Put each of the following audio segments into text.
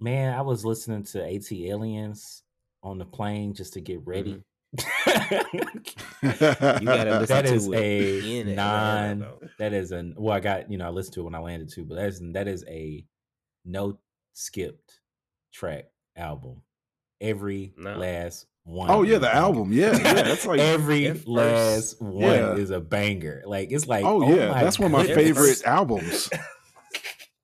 Man, I was listening to ATLiens on the plane just to get ready. Mm-hmm. you gotta listen that to is it a non. though. That is an. Well, I got you know I listened to it when I landed too, but that is that is a no skipped track album. Every No. last one. Oh yeah, the album. Yeah, yeah. That's like every last one Yeah. is a banger. Like it's like Oh yeah, my that's one of my favorite albums.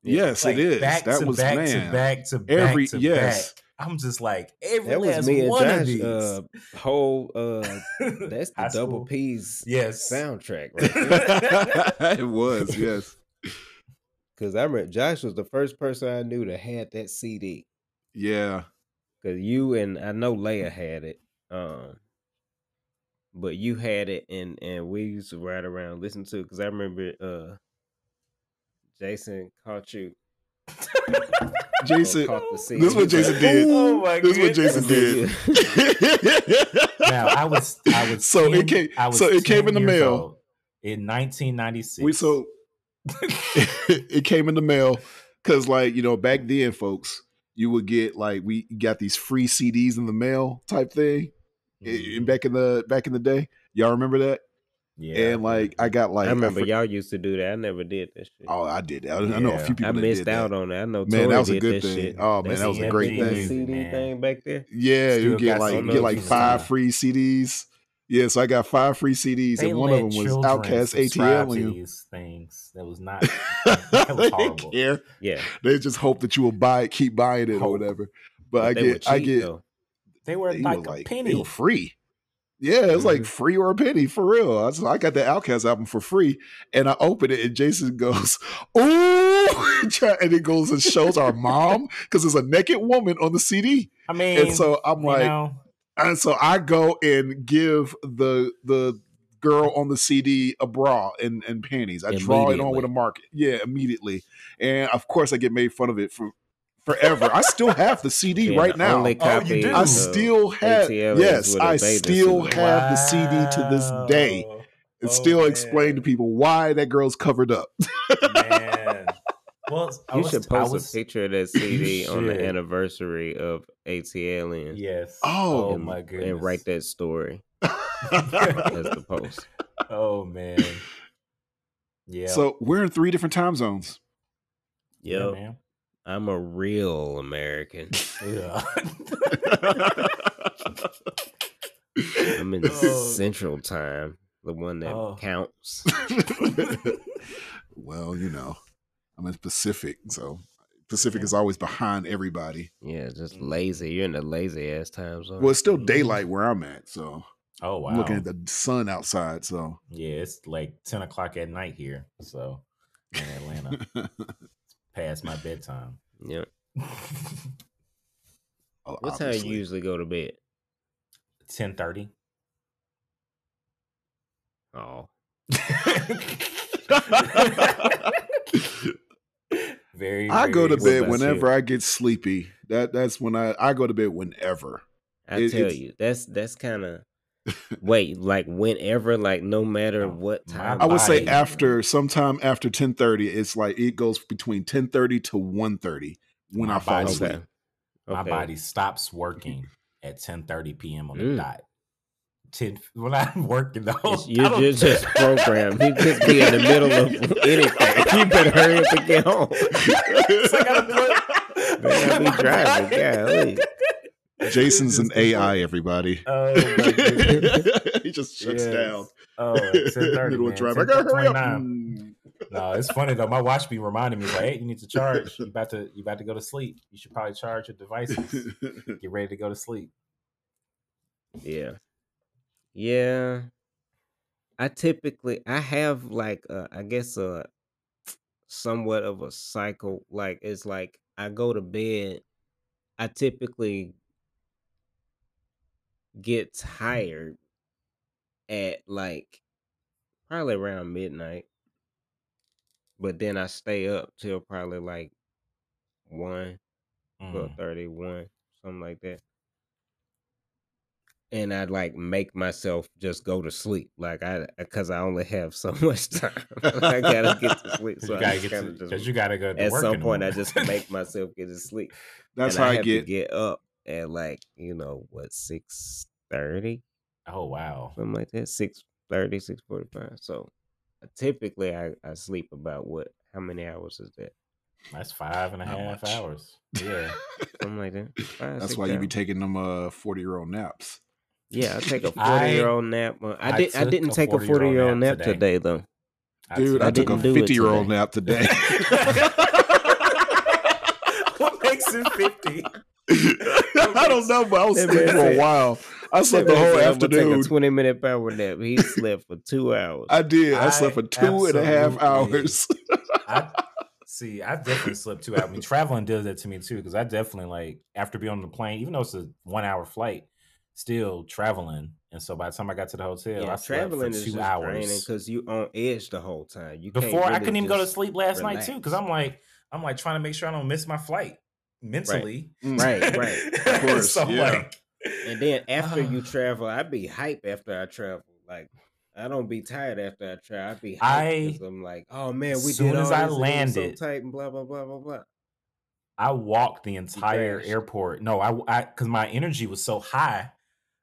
Yes, Like, it is. Back that to was back man. to back to back Every to yes. back. I'm just like every That last was me and one of these. Uh, whole uh, that's the double. P's Yes. soundtrack. Right it was yes. Because I remember Josh was the first person I knew that had that CD. Yeah. Because you and I know Leia had it, um, but you had it, and and we used to ride around listen to it. Because I remember uh, Jason caught you. Jason, caught the CD. this is what Jason did. Oh my This is what. Jason did. Now I was I was So it came- I was so it came in the mail. old in 1996. we so it came in the mail because like you know back then folks you would get like we got these free cds in the mail type thing i- Mhm. in back in the back in the day y'all remember that yeah, and like i got like I remember for- y'all used to do that. I never did that shit. oh i did that i, I know a few people I that missed did out that. on that. I know Man, Tori that was a good thing. shit. Oh, man, that was a great little thing. CD Man. thing back there. yeah Still you get like you get like five time. free cds yeah so i got five free cds They and one of them was OutKast subscribe to atl these things. That was not that was they horrible. didn't care Yeah, they just hope that you will buy it keep buying it or whatever but i they were get i get though. They were they like were a like penny. they were free. Yeah, it was like mm-hmm. free or a penny for real. I, was- I got the OutKast album for free, and I open it, and Jason goes, "Ooh!" and it goes and shows our mom because there's a naked woman on the CD, I mean, and so I'm like, know, and so I go and give the the girl on the CD a bra and, and panties. I draw it on with a Immediately. marker. Yeah, immediately, and of course I get made fun of it for forever. I still have the CD Yeah, right the now. Only Oh, you do? I still have ATL yes, with a I beta still suit. have the CD to this day. Wow. And Oh, still explain to people why that girl's covered up. Man. Well, I You was, should post was, a picture of that CD on the anniversary of ATL and, Yes. Oh. oh my goodness. and write that story as the post. Oh man. Yeah. So we're in three different time zones. yeah, man. I'm a real American. Yeah. I'm in Oh. Central Time, the one that Oh. counts. well, you know, I'm in Pacific, so Pacific is always behind everybody. Yeah, just lazy. You're in the lazy ass time zone. Well, it's still mm-hmm. daylight where I'm at, so oh wow. I'm looking at the sun outside. So yeah, it's like ten o'clock at night here. So in Atlanta, past my bedtime. yeah. Oh, What time you usually go to bed? Ten thirty. Oh, very. I go to bed whenever you? I get sleepy. That that's when I I go to bed whenever. I It- tell you, that's that's kind of wait, like whenever, like no matter what time. I would say after sometime after 10:30 it's like it goes between 10:30 to 1:30 when My I fall body- asleep. Okay. My Okay. body stops working at ten thirty p.m. on the Mm. dot. Ten when I'm working the whole. It's- You're just, just programmed. You just be in the middle of anything. You better hurry up and get home. So I gotta put- Man, I be driving, golly. Jason's an AI everybody. Oh my he just shuts Yes. down. Oh, at 10:30, Middle man. drive. I gotta hurry up. 10:29. No, it's funny though. My watch be reminding me like, "Hey, you need to charge. You about to you about to go to sleep. You should probably charge your devices. Get ready to go to sleep." Yeah. Yeah. I typically I have like uh, I guess a somewhat of a cycle like it's like I go to bed I typically get tired at like probably around midnight but then I stay up till probably like 1 Mm. twelve thirty one, something like that. and I like make myself just go to sleep, like I because I only have so much time. I gotta get to sleep, so you I gotta get to, just you gotta go at some in point I just make myself get to sleep. That's and how I, have get. to get up at like you know what six thirty oh wow. something like that 6.30 6.45 so uh, typically I, I sleep about what how many hours is that That's five and a Not half much. hours. Yeah. something like that Five, That's why you be hours. taking them uh forty year old naps. yeah I take a 40 year old nap uh, I, I did. I didn't a take a 40-year-old 40 year old nap nap today. today though Dude, I, I took a didn't do fifty year old nap today. what makes it 50? I don't know, but I was That asleep man for a while. I slept the whole afternoon. take a 20 minute power nap he slept for two hours I did. I, I slept for two and a half hours. I see. I definitely slept two hours. I mean, traveling does that to me too because I definitely like after being on the plane, even though it's a one hour flight, still traveling. And so by the time I got to the hotel, yeah I slept traveling for two just hours. because you on edge the whole time you Before can't I couldn't even go to sleep last night too because. I'm like I'm like trying to make sure I don't miss my flight mentally. Mm. Right, right. Of course, so yeah. like, And then after you Ah. travel, I be hype after I travel. Like I don't be tired after I travel. I be hype I, I'm like, oh man, we soon did as all I this and it was landed- so tight and blah blah blah blah blah. I walked the entire airport. No, I I because my energy was so high.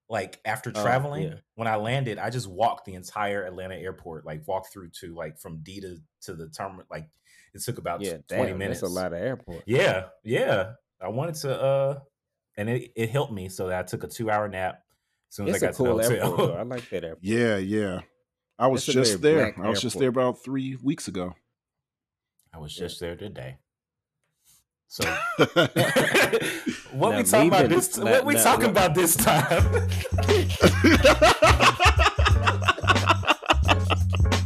Like after Oh, traveling, yeah. when I landed, I just walked the entire Atlanta airport, like walked through to like from D to to the terminal. Like it took about Yeah, twenty damn, minutes. That's a lot of airport. Yeah, yeah. I wanted to, uh and it it helped me so that I took a two hour nap as soon as It's I a got cool to the airport. I like that airport. Yeah, yeah. I was It's just there. I was just there about three weeks ago. I was Yeah. just there today. So what Now, we talking about leaving- this? now- what we now, talking what- about this time?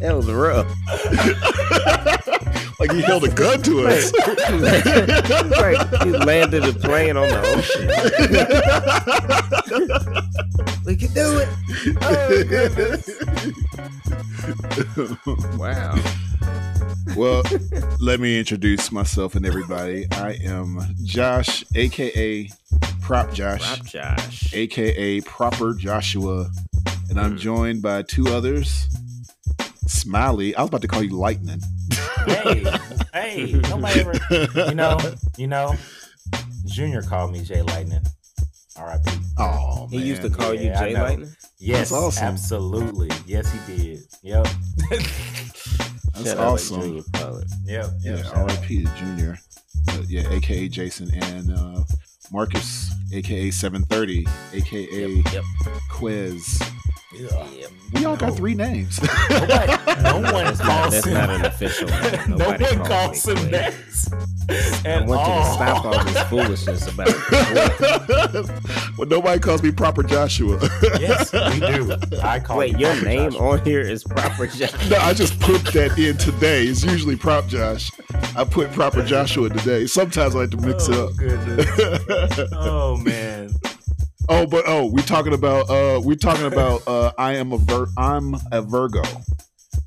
That was rough. Like he held a gun to us. right. You landed a plane on the ocean. We can do it. Oh. Wow. well, let me introduce myself and everybody. I am Josh, aka Prop Josh, Rob Josh. aka Proper Joshua, and I'm Mm. joined by two others. Smiley, I was about to call you Lightning. Hey, hey, nobody ever, you know, you know, Junior called me Jay Lightning. R.I.P. Oh, He man. used to call you Yeah, I Jay. Lightning. Yes, awesome. absolutely. Yes, he did. Yep. That's Shout awesome. Junior Pollard. yep. Yeah, Yep. R.I.P. to Junior. But yeah, aka Jason and uh, Marcus, aka 730, aka Yep. Yep. Quiz. Yeah. yep. We all No. got three names. Nobody, no one That's not- that's him. not an official name. no Nobody one calls calls him Quiz. that. I At want you to stop all this foolishness about it. well, nobody calls me proper Joshua. yes, we do. I call Wait, you your name Joshua. on here is proper Josh. no, I just put that in today. It's usually prop Josh. I put proper Joshua today. Sometimes I like to mix oh, it Goodness. up. Oh man. Oh, but oh, we talking about uh we talking about uh I am a Vir- I'm a Virgo.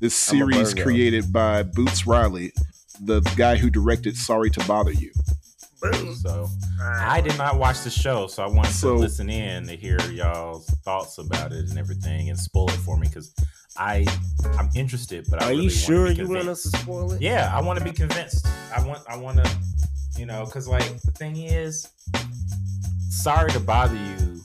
This series Virgo. created by Boots Riley, the guy who directed Sorry to Bother You. So I did not watch the show, so I wanted So- to listen in to hear y'all's thoughts about it and everything, and spoil it for me because I I'm interested, but I Are really you wanna sure be you want us to spoil it? Yeah, I want to be convinced. I want I want to, you know, because like the thing is, sorry to bother you.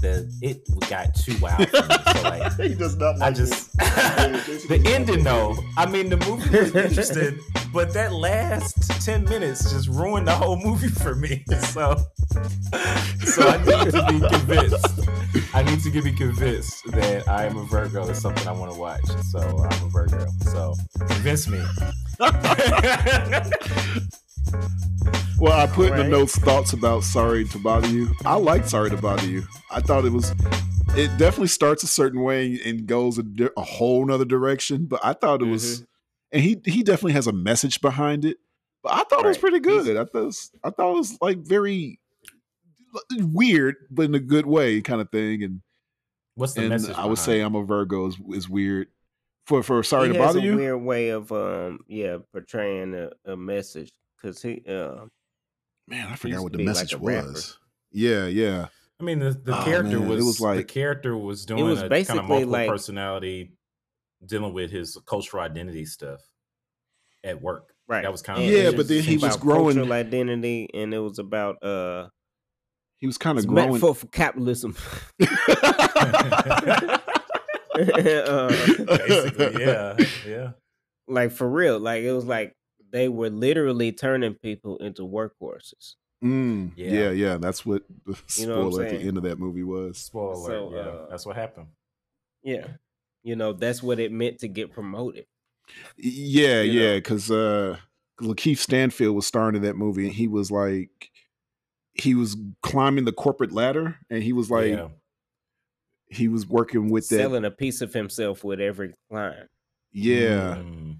The it got too wild for me. So like he does not I just the ending though. I mean, the movie was interesting, but that last ten minutes just ruined the whole movie for me. So, so I need to be convinced. I need to get- be convinced that I am a Virgo is something I want to watch. So I'm a Virgo. So convince me. Well, I put in the notes thoughts about Sorry to Bother You. I like Sorry to Bother You. I thought it was, it definitely starts a certain way and goes a, di- a whole nother direction. But I thought it was, Mhm. and he he definitely has a message behind it. But I thought it was Right. pretty He's- good. I thought it was, I thought it was like very weird, but in a good way, kind of thing. And What's the and message? I would say? I'm a Virgo is, is weird. For for Sorry he to Bother a You. weird way of um yeah portraying a, a message because he uh Man, I forgot what the be like message was. Yeah, yeah. I mean, the, the Oh, character man, it was, was the character was doing was a kind of basically multiple like- personality, dealing with his cultural identity stuff at work. Right. That was kind of Yeah, but then he was growing- cultural identity, and it was about uh, He was kind of growing. metaphor for capitalism. uh, basically, yeah, yeah. like for real, like it was like they were literally turning people into workhorses. Mm, Yeah. yeah. yeah, That's what the You know what spoiler at the end of that movie was. Spoiler. So, yeah, uh, that's what happened. Yeah, you know that's what it meant to get promoted. Yeah, You yeah, because uh, Lakeith Stanfield was starring in that movie, and he was like, he was climbing the corporate ladder, and he was like, yeah. he was working with that. Selling a piece of himself with every climb. Yeah, Mm.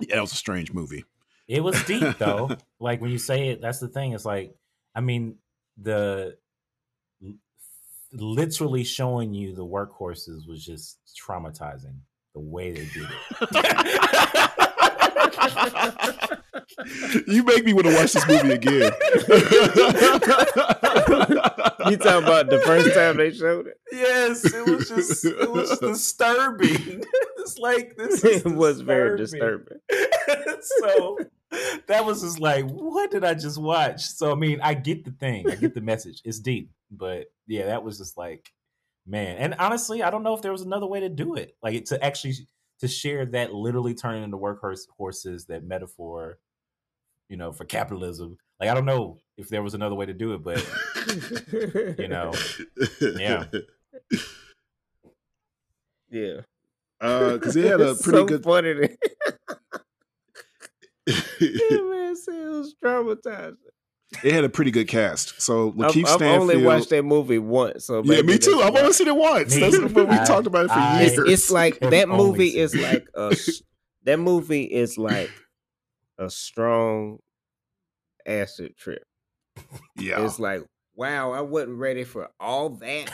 Yeah, that was a strange movie. It was deep though. like when you say it, that's the thing. It's like, I mean, the literally showing you the workhorses was just traumatizing. The way they did it. you make me want to watch this movie again. You talking about the first time they showed it? Yes, it was just it was disturbing. it's like this is It was very disturbing. so that was just like, what did I just watch? So I mean, I get the thing, I get the message. It's deep, but yeah, that was just like, man. And honestly, I don't know if there was another way to do it, like to actually to share that literally turning into workhorse horses, that metaphor, you know, for capitalism. Like I don't know if there was another way to do it, but you know, yeah. yeah. Uh because he had a pretty so good. funny. that- yeah, man, said it was traumatizing. it had a pretty good cast. So I've, Lakeith I've Stanfield. only watched that movie once, so yeah, me too. I've only seen it once. That's the movie we I- talked about it for I- years. it's, it's like that movie is like a that movie is like a strong acid trip. yeah, It's like, wow, I wasn't ready for all that.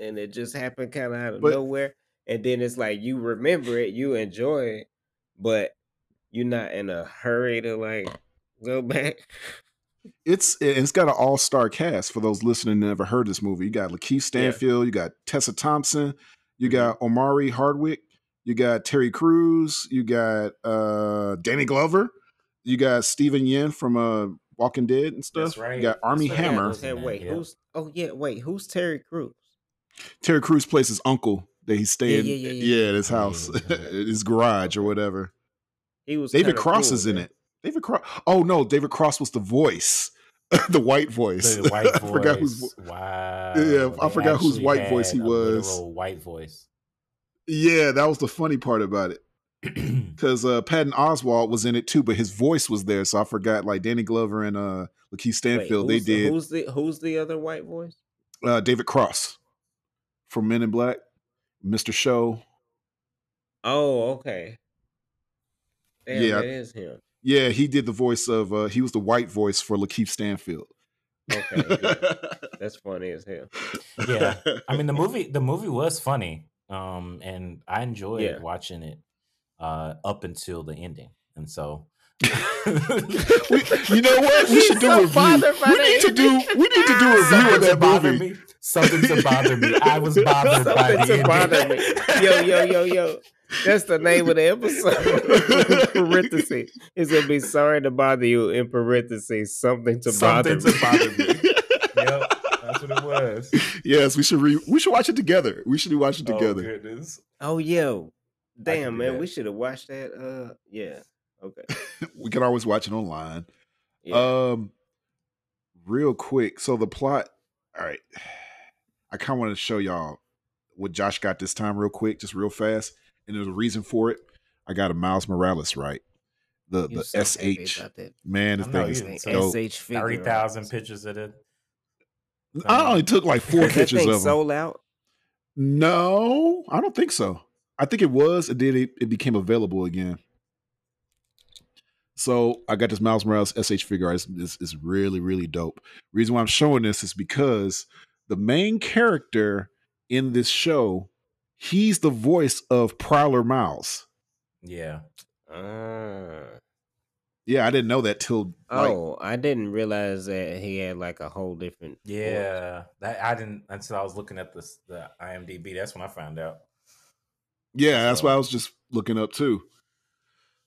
and it just happened kind of out of But- nowhere. And then it's like you remember it, you enjoy it, but you're not in a hurry to like go back. it's it's got an all star cast for those listening that never heard this movie. You got Lakeith Stanfield, you got Tessa Thompson, you Mhm. got Omari Hardwick, you got Terry Crews, you got uh Danny Glover, you got Steven Yeun from uh Walking Dead and stuff. That's right. You got Armie That's right. Hammer. was Okay, wait, yeah. who's oh yeah, wait, who's Terry Crews? Terry Crews plays his uncle that he's staying yeah, yeah, yeah. at his house, yeah, yeah. his garage or whatever. He was David Cross cool, is in man. it. David Cross. Oh no, David Cross was the voice, the white voice. The white I forgot whose. voice. Wow. Yeah, I forgot whose white voice he was. White voice. Yeah, that was the funny part about it. Because uh, Patton Oswalt was in it too, but his voice was there, so I forgot. Like Danny Glover and uh, Lakeith Wait, Stanfield, they who's the- did Who's the who's the other white voice? uh, David Cross from Men in Black, Mr. Show. Oh, okay. Damn, Yeah. that is him. Yeah, he did the voice of. Uh, he was the white voice for Lakeith Stanfield. Okay, yeah. That's funny as hell. Yeah. I mean the movie the movie was funny. Um and I enjoyed Yeah. watching it uh up until the ending. And so we, you know what? We He's should do a review. We need to do. We need to do a review of Something to that bother movie. me. Something to bother me. I was bothered by Something the to bother me. Yo, yo, yo, yo. That's the name of the episode. in parentheses. It's gonna be sorry to bother you in parentheses. Something to Something bother to me. bother me. Yep, that's what it was. yes, we should. Re- we should watch it together. We should watch it Oh together. goodness. Oh, yo. I Damn, man. that. We should have watched that. Uh, yeah. Okay. we can always watch it online. Yeah. Um, real quick. So the plot. All right. I kind of want to show y'all what Josh got this time, real quick, just real fast. And there's a reason for it. I got a Miles Morales right. The You the so SH man, this I know thing is That dope. SH figure. Thirty thousand pictures of it. I only took like four Is that pictures of them. sold out? No, I don't think so. I think it was, and then it, it became available again. So I got this Miles Morales SH figure. It's, it's, it's really, really dope. Reason why I'm showing this is because the main character in this show, he's the voice of Prowler Miles. Yeah. Ah. Yeah, I didn't know that till like Oh, I didn't realize that he had like a whole different. voice. Yeah, that I didn't until I was looking at the the IMDb. That's when I found out. Yeah, that's what So- I was just looking up too.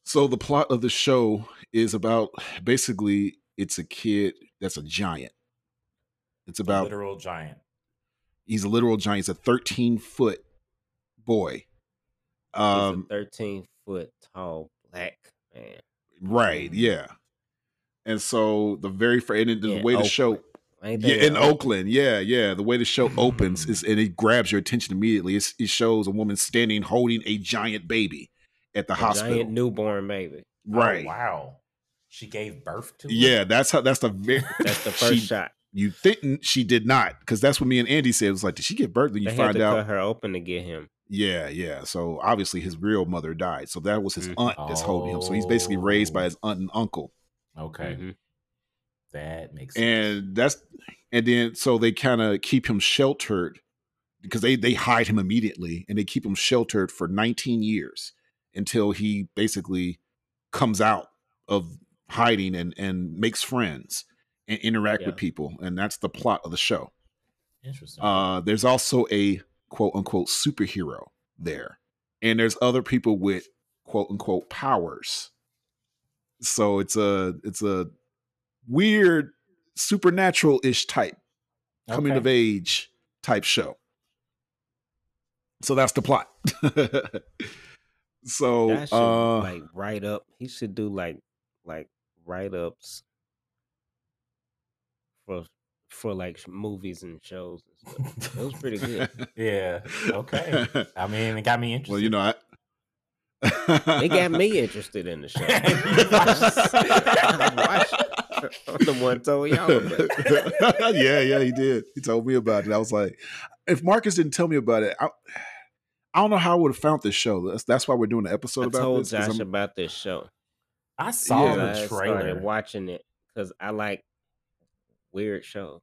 So the plot of the show is about basically it's a kid that's a giant. It's about A literal giant. he's a literal giant. He's a 13 foot boy. He's Um, a thirteen foot tall black man. right, yeah. And so the very fir- and the in way the show Oakland. Ain't yeah, that in Oakland, yeah, yeah. The way the show opens is and it grabs your attention immediately. It's, it shows a woman standing holding a giant baby at the A hospital. giant newborn baby. right. Oh, wow. She gave birth to. it? Yeah, that's how. That's the very. That's the first she- shot. You think she did not? Because that's what me and Andy said. It was like, did she give birth? Then you They had find to out. cut her open to get him. Yeah, yeah. So obviously his real mother died. So that was his Mhm. aunt that's holding him. So he's basically raised by his aunt and uncle. Okay, Mhm. That makes sense. And that's and then so they kind of keep him sheltered because they they hide him immediately and they keep him sheltered for 19 years until he basically comes out of hiding and and makes friends and interact Yeah. with people and that's the plot of the show. Interesting. Uh, there's also a quote unquote superhero there, and there's other people with quote unquote powers. So it's a it's a weird supernatural ish type coming of age type show. So that's the plot. so That should uh, like write up. He should do like like write ups for for like movies and shows and stuff. It was pretty good. yeah. Okay. I mean, it got me interested. well, you know, I. It got me interested in the show. I the one told y'all yeah, yeah, he did. He told me about it. I was like, if Marcus didn't tell me about it, I, I don't know how I would have found this show. That's that's why we're doing an episode I about told this. 'cause Josh I'm- about this show. I saw Yeah. the I trailer. started watching it because I like weird shows.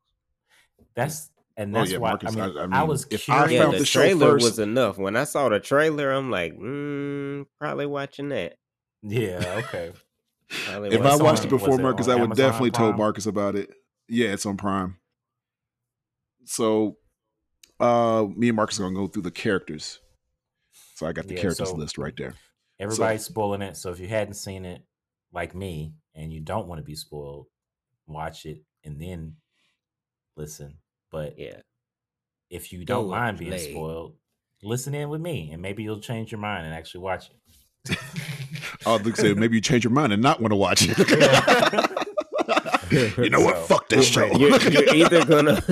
That's and Oh, that's yeah, why Marcus, I I- mean, I I, mean, was if I curious. Yeah, found the the show trailer first- was enough. When I saw the trailer, I'm like, mm, probably watching that. yeah. Okay. Probably if I watched on- it before it Marcus, I would Amazon definitely told Marcus about it. Yeah, it's on Prime. So, uh, me and Marcus are gonna go through the characters. So I got the Yeah, characters so- list right there. Everybody's spoiling it. So if you hadn't seen it, like me, and you don't want to be spoiled, watch it and then listen. But Yeah. if you don't Go mind being play. spoiled, listen in with me, and maybe you'll change your mind and actually watch it. Oh, look, say maybe you change your mind and not want to watch it. you know what? Fuck this show. You're, you're either gonna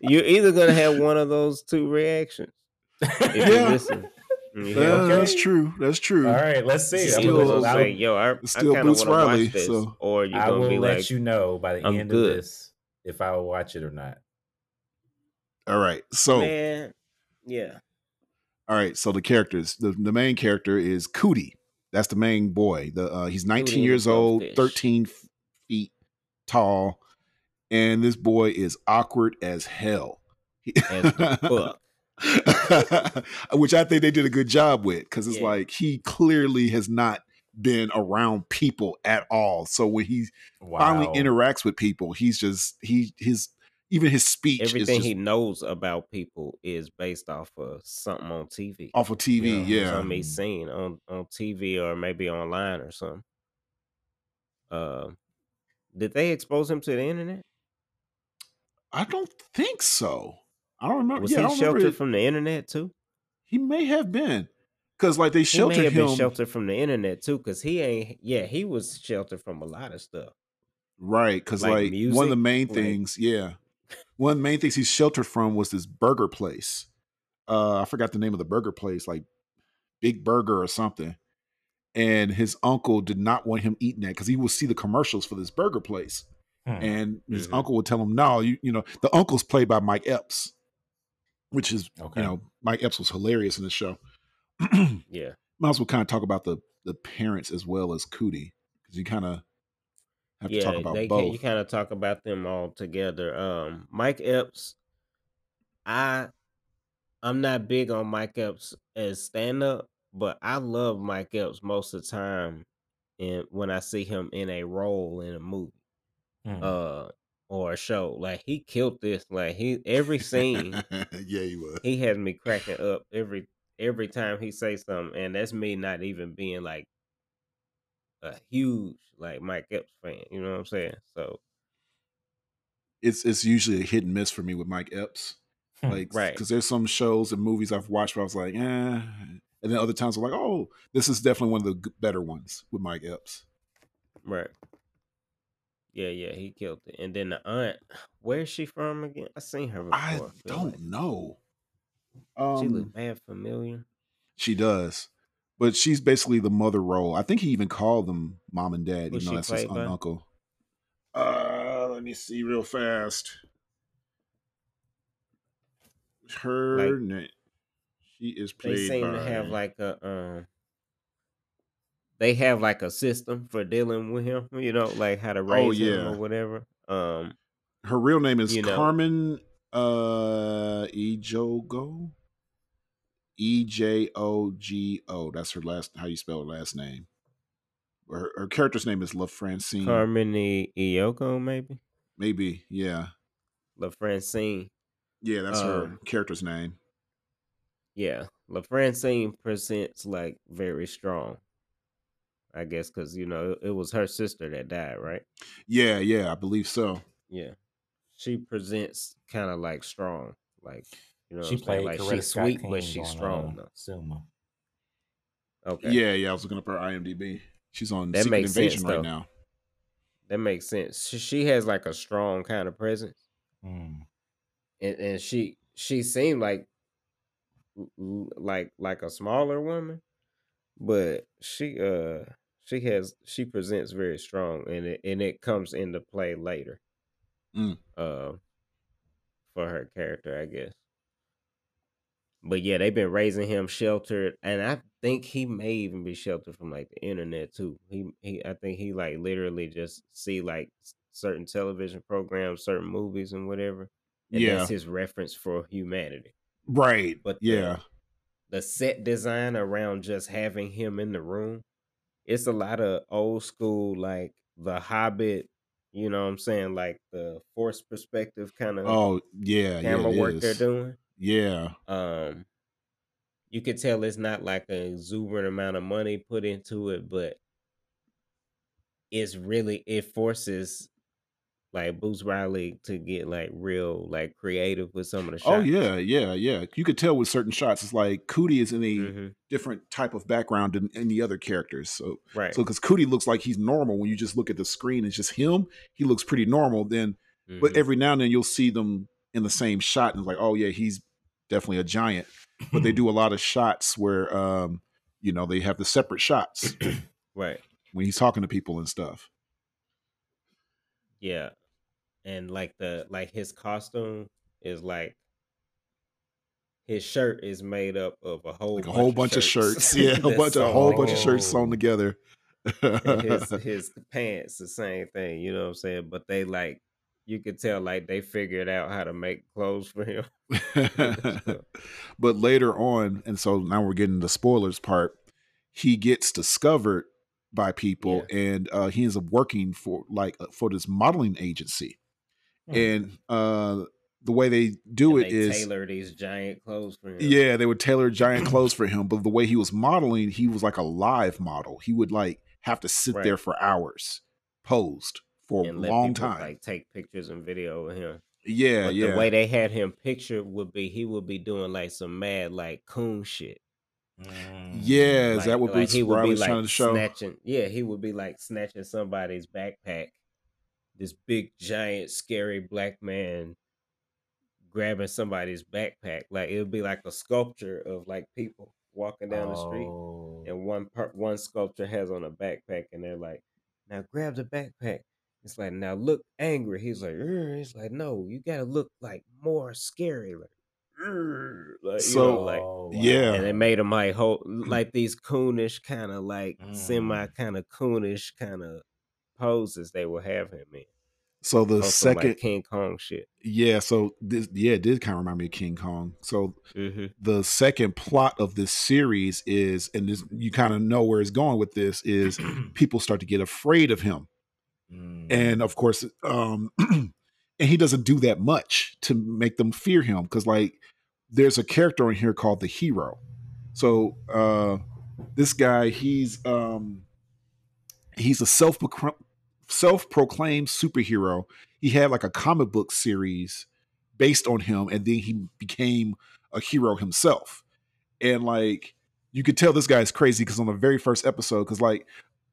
you're either gonna have one of those two reactions if you Yeah. listen. Yeah, uh, Okay. That's true. That's true. All right, let's see. It's I'm still- gonna- You'll say, "Yo, I, I still kind of Boots want to Riley, watch this," so- or you're I will be let like, you know by the I'm end good. of this if I will watch it or not. All right. So, "Man, yeah, all right. So the characters. The, the main character is Cootie. That's the main boy. The uh, he's 19 years old, goldfish. 13 feet tall, and this boy is awkward as hell. As. Which I think they did a good job with because it's Yeah. like he clearly has not been around people at all. So when he Wow. finally interacts with people, he's just he his even his speech Everything just he knows about people is based off of something on TV. off of TV. Yeah, Yeah, something he's seen on on TV or maybe online or something. Um, did they expose him to the internet? I don't think so. I don't remember. Was yeah, he sheltered from the internet too? He may have been because like they He sheltered may have him been sheltered from the internet too, because he ain't. Yeah, he was sheltered from a lot of stuff. right because Like like, one of the main like- things. Yeah, one of the main things he's sheltered from was this burger place. Uh, I forgot the name of the burger place, like Big Burger or something. And his uncle did not want him eating that because he would see the commercials for this burger place. Hmm. and his Mhm. uncle would tell him, "No, you you know the uncle's played by Mike Epps, which is Okay. you know Mike Epps was hilarious in the show." Yeah, Might as well kind of talk about the the parents as well as Cootie because you kind of have to yeah. talk about they can, you kind of talk about them all together. Um, Mike Epps, I, I'm not big on Mike Epps as stand up, but I love Mike Epps most of the time and when I see him in a role in a movie, Mm. uh, or a show. Like he killed this. Like he every scene yeah, he was. he has me cracking up every every time he say something, and that's me not even being like a huge like Mike Epps fan. You know what I'm saying? So It's it's usually a hit and miss for me with Mike Epps. Like, Right. Because there's some shows and movies I've watched where I was like, eh. And then other times I'm like, oh, this is definitely one of the better ones with Mike Epps. right. Yeah, yeah, he killed it. And then the aunt, where's she from again? I seen her before. I feel don't like. know. She Um, look bad familiar. She does. But she's basically the mother role. I think he even called them mom and dad, Who's even though that's his by? uncle. Uh, let me see real fast. Her Like, name. She is played. They seem by. to have like a um they have like a system for dealing with him, you know, like how to raise oh him yeah. or whatever. Um, Her real name is you know, Carmen uh Ejogo. E J O G O. That's her last how you spell her last name. Her, her character's name is La Francine. Carmen I- Iyoko, maybe Maybe, yeah. La Francine. Yeah, that's her Um, character's name. yeah, La Francine presents like very strong. I guess because you know it was her sister that died, right? Yeah, yeah, I believe so. Yeah, she presents kind of like strong, like you know, She what played like Coretta she's Scott sweet, King but she's strong though. Selma. Okay, Yeah, yeah, I was looking up her IMDb. She's on that Secret makes sense Invasion right though. now. That makes sense. She, she has like a strong kind of presence, Mm. and, and she she seemed like l- l- like like a smaller woman, but she uh she has she presents very strong, and it and it comes into play later. Mm. Uh, for her character, I guess. But yeah, they've been raising him sheltered, and I think he may even be sheltered from like the internet too. He he, I think he like literally just see like certain television programs, certain movies, and whatever, and Yeah. that's his reference for humanity. Right. But yeah. the, the set design around just having him in the room, it's a lot of old school like The Hobbit. You know what I'm saying? Like the force perspective kind of Oh, yeah, yeah. camera it work they're doing. Yeah. Um, you could tell it's not like an exuberant amount of money put into it, but it's really it forces like Boots Riley to get like real like creative with some of the shots. Oh yeah, yeah, yeah. You could tell with certain shots. It's like Cootie is in a Mhm. different type of background than any other characters. So, Right. so because Cootie looks like he's normal when you just look at the screen, it's just him. He looks pretty normal. Then, but Mhm. every now and then you'll see them in the same shot, and it's like, oh yeah, he's definitely a giant. But they do a lot of shots where, um, you know, they have the separate shots right. when he's talking to people and stuff. Yeah. And like the like his costume is like his shirt is made up of a whole Like a whole bunch of shirts, yeah, a bunch of a whole bunch of shirts sewn together. his his pants the same thing, you know what I'm saying? But they like you could tell like they figured out how to make clothes for him. but later on, and so now we're getting the spoilers part. He gets discovered by people, and uh, he ends up working for like uh, for this modeling agency. Hmm. And uh, the way they do And it they is, tailor these giant clothes for him. yeah, they would tailor giant clothes for him. But the way he was modeling, he was like a live model. He would like have to sit Right. there for hours, posed for a and let long people, time. like take pictures and video of him. yeah, but yeah. the way they had him pictured would be he would be doing like some mad like coon shit. Mm. yeah, is like, that what like Bruce he would be like trying to show? snatching. Yeah, he would be like snatching somebody's backpack. This big, giant, scary black man grabbing somebody's backpack. Like it would be like a sculpture of like people walking down the street, Oh. and one part, one sculpture has on a backpack, and they're like, "Now grab the backpack." It's like, "Now look angry." He's like, "Ugh." "He's like, no, you gotta look like more scary." Like, like So, know, like Oh, yeah. and they made him like whole like these coonish kind of like Mm. semi kind of coonish kind of poses they will have him in. So the some, second, like King Kong shit. yeah. So this, yeah, it did kind of remind me of King Kong. So Mm-hmm. the second plot of this series is, and this, you kind of know where it's going with this, is people start to get afraid of him, Mm. and of course, um, and he doesn't do that much to make them fear him because, like, there's a character in here called the hero. So uh, this guy, he's um, he's a self self proclaimed superhero. He had like a comic book series based on him, and then he became a hero himself. And like you could tell this guy is crazy because on the very first episode, because like